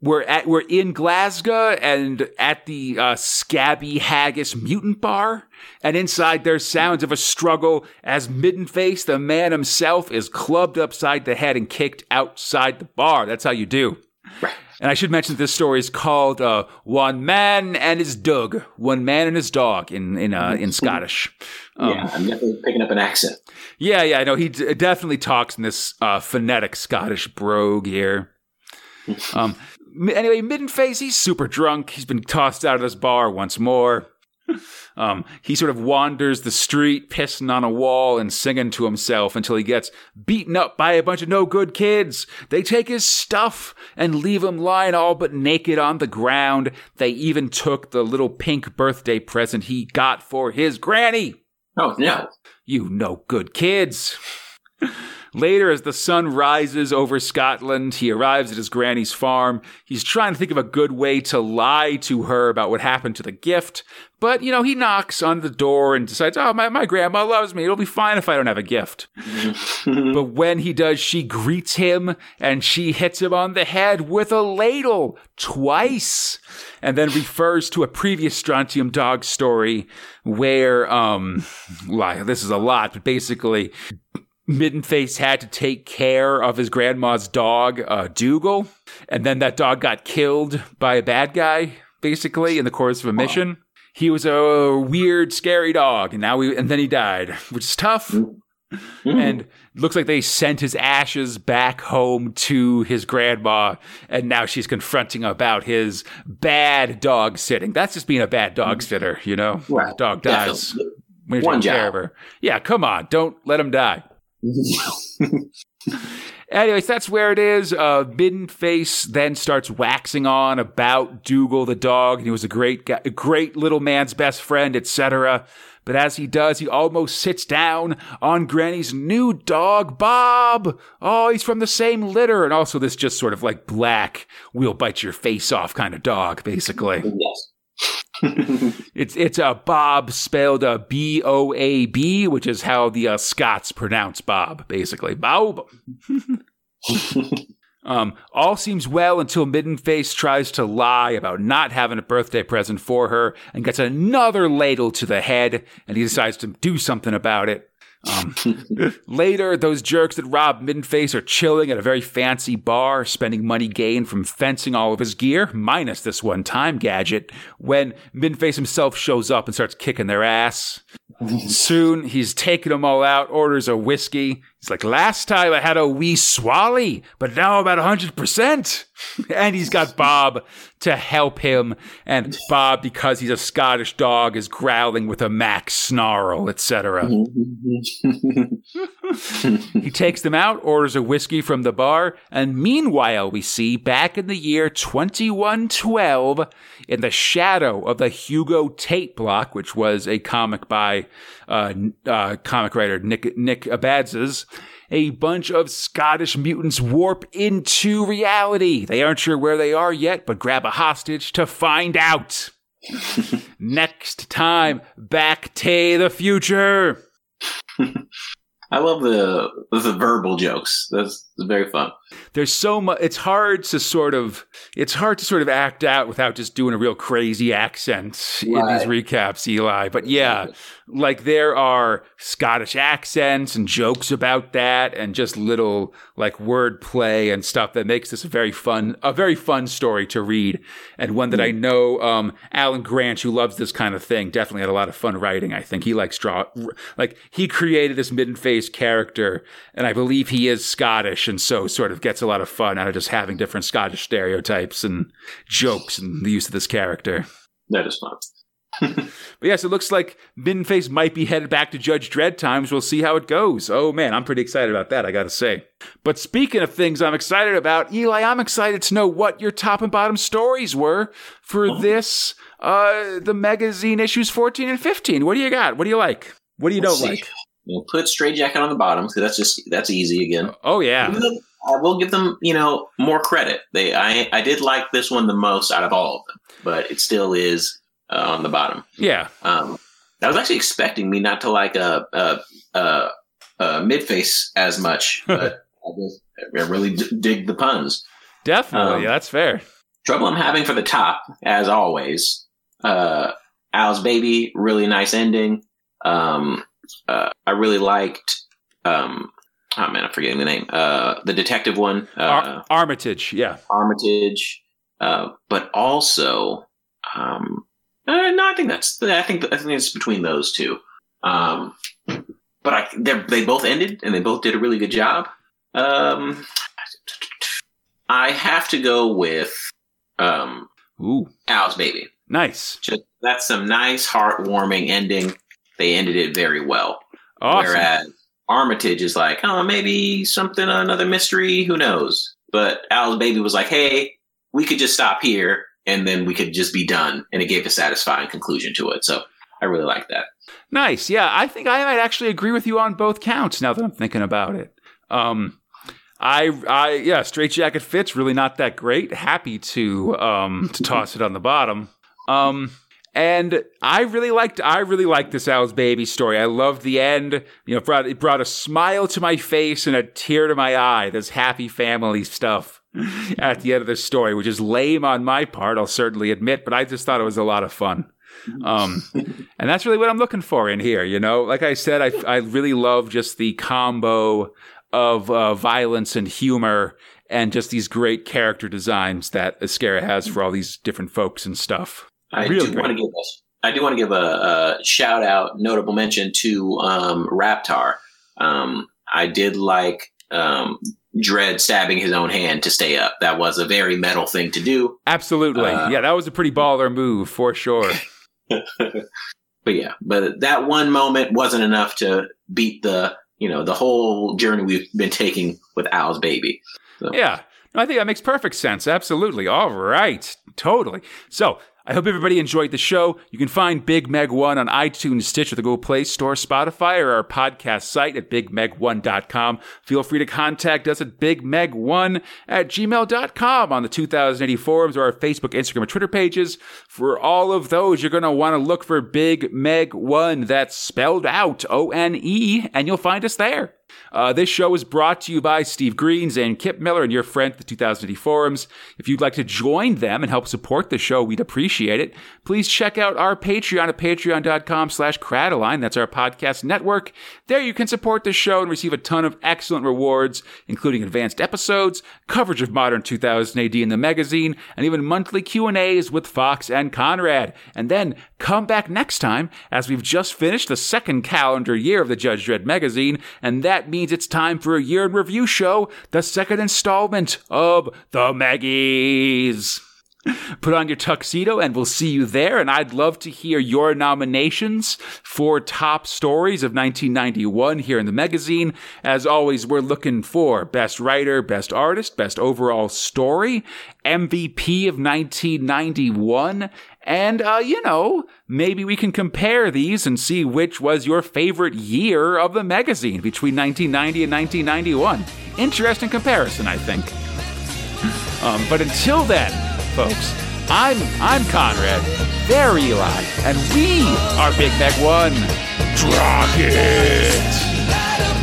we're at we're in Glasgow and at the uh, Scabby Haggis Mutant Bar, and inside there's sounds of a struggle as Middenface, the man himself, is clubbed upside the head and kicked outside the bar. That's how you do. Right. And I should mention that this story is called uh, "One Man and His Dog," "One Man and His Dog" in in uh, in Scottish. Um, yeah, I'm definitely picking up an accent. Yeah, yeah, I know he d- definitely talks in this uh, phonetic Scottish brogue here. Um, Anyway, Midden Face, he's super drunk. He's been tossed out of this bar once more. Um, he sort of wanders the street, pissing on a wall and singing to himself until he gets beaten up by a bunch of no good kids. They take his stuff and leave him lying all but naked on the ground. They even took the little pink birthday present he got for his granny. Oh no! You no good kids. Later, as the sun rises over Scotland, he arrives at his granny's farm. He's trying to think of a good way to lie to her about what happened to the gift. But, you know, he knocks on the door and decides, oh, my, my grandma loves me. It'll be fine if I don't have a gift. but when he does, she greets him and she hits him on the head with a ladle twice and then refers to a previous Strontium dog story where, um, this is a lot, but basically, Middenface had to take care of his grandma's dog, uh, Dougal, and then that dog got killed by a bad guy, basically, in the course of a mission. He was a weird, scary dog, and now we, and then he died, which is tough. Mm-hmm. And looks like they sent his ashes back home to his grandma, and now she's confronting about his bad dog sitting. That's just being a bad dog sitter, you know. Right. Dog dies. Definitely. When you're One job. of her. Yeah, come on, don't let him die. Anyways, that's where it is. Uh, Middenface then starts waxing on about Dougal the dog, and he was a great, guy, a great little man's best friend, etc. But as he does, he almost sits down on Granny's new dog, Bob. Oh, he's from the same litter, and also this just sort of like black, we'll bite your face off kind of dog, basically. yes. It's it's a Bob spelled a B O A B, which is how the uh, Scots pronounce Bob, basically. Bob. um, all seems well until Middenface tries to lie about not having a birthday present for her and gets another ladle to the head, and he decides to do something about it. Um, later, those jerks that robbed Middenface are chilling at a very fancy bar, spending money gained from fencing all of his gear, minus this one time gadget, when Middenface himself shows up and starts kicking their ass. Soon, he's taking them all out, orders a whiskey. He's like, last time I had a wee swally, but now I'm at 100%. and he's got Bob to help him. And Bob, because he's a Scottish dog, is growling with a max snarl, etc. He takes them out, orders a whiskey from the bar, and meanwhile, we see back in the year 2112, in the shadow of the Hugo Tate block, which was a comic by uh, uh, comic writer Nick Nick Abadzis, a bunch of Scottish mutants warp into reality. They aren't sure where they are yet, but grab a hostage to find out. Next time, back to the future. I love the the verbal jokes. That's very fun. There's so much it's hard to sort of it's hard to sort of act out without just doing a real crazy accent in these recaps eli. But yeah like there are scottish accents and jokes about that and just little like word play and stuff that makes this a very fun a very fun story to read and one that i know um alan grant who loves this kind of thing definitely had a lot of fun writing i think. He likes draw like he created this midden face character and i believe he is scottish and so sort of gets a lot of fun out of just having different scottish stereotypes and jokes and the use of this character That is fun. but yes, it looks like Middenface might be headed back to Judge Dredd times. We'll see how it goes. Oh man, I'm pretty excited about that, I gotta say. But speaking of things I'm excited about, Eli, I'm excited to know what your top and bottom stories were for this, uh, the magazine issues 14 and 15. What do you got? What do you like? What do you Let's don't see. like? We'll put Straitjacket on the bottom because that's just that's easy again. Oh yeah. Give them- I will give them, you know, more credit. They, I, I did like this one the most out of all of them, but it still is uh, on the bottom. Yeah. Um, I was actually expecting me not to like a, a, a, a mid face as much, but I, just, I really d- dig the puns. Definitely. Um, yeah, that's fair. Trouble I'm having for the top, as always. Uh, Al's baby, really nice ending. Um, uh, I really liked. Um, oh man, I'm forgetting the name. Uh, the detective one, uh, Ar- Armitage. Yeah. Armitage. Uh, but also, um, uh, no, I think that's. I think I think it's between those two. Um, but I, they both ended, and they both did a really good job. Um, I have to go with um, Ooh. Al's baby Nice. just that's some nice, heartwarming ending. They ended it very well. Awesome. Whereas Armitage is like, oh, maybe something, another mystery, who knows? But Al's baby was like, hey, we could just stop here and then we could just be done. And it gave a satisfying conclusion to it. So I really like that. Nice. Yeah, I think I might actually agree with you on both counts now that I'm thinking about it. Um, I, I, yeah, Straitjacket fits really not that great. Happy to, um, to toss it on the bottom. Um, and I really liked, I really liked this Al's baby story. I loved the end. You know, it brought, it brought a smile to my face and a tear to my eye. This happy family stuff at the end of this story, which is lame on my part, I'll certainly admit, but I just thought it was a lot of fun. Um, and that's really what I'm looking for in here. You know, like I said, I, I really love just the combo of uh, violence and humor and just these great character designs that Ezquerra has for all these different folks and stuff. I Really do want to give us. I do want to give a, a shout out, notable mention to um, Raptaur. Um, I did like um, Dredd stabbing his own hand to stay up. That was a very metal thing to do. Absolutely. Uh, yeah, that was a pretty baller move for sure. But yeah, but that one moment wasn't enough to beat the you know the whole journey we've been taking with Al's baby. Yeah. No, I think that makes perfect sense. Absolutely. All right. Totally. So I hope everybody enjoyed the show. You can find Big Meg One on iTunes, Stitcher, the Google Play Store, Spotify, or our podcast site at bigmeg1.com. Feel free to contact us at bigmeg1 at gmail.com on the 2080 forums or our Facebook, Instagram, or Twitter pages. For all of those, you're going to want to look for Big Meg One. That's spelled out O N E, and you'll find us there. Uh, this show is brought to you by Steve Greens and Kip Miller and your friend the 2080 forums. If you'd like to join them and help support the show, we'd appreciate it. Please check out our Patreon at patreon.com slash Crataline. That's our podcast network. There you can support the show and receive a ton of excellent rewards, including advanced episodes, coverage of modern 2000 AD in the magazine, and even monthly Q&As with Fox and Conrad. And then come back next time as we've just finished the second calendar year of the Judge Dredd magazine, and that means it's time for a year in review show, the second installment of The Maggies. Put on your tuxedo and we'll see you there. And I'd love to hear your nominations for top stories of 1991 here in the magazine. As always, we're looking for best writer, best artist, best overall story, MVP of 1991. And, uh, you know, maybe we can compare these and see which was your favorite year of the magazine between 1990 and 1991. Interesting comparison, I think. Um, but until then, folks, I'm I'm Conrad, they're Eli, and we are Big Meg One. It!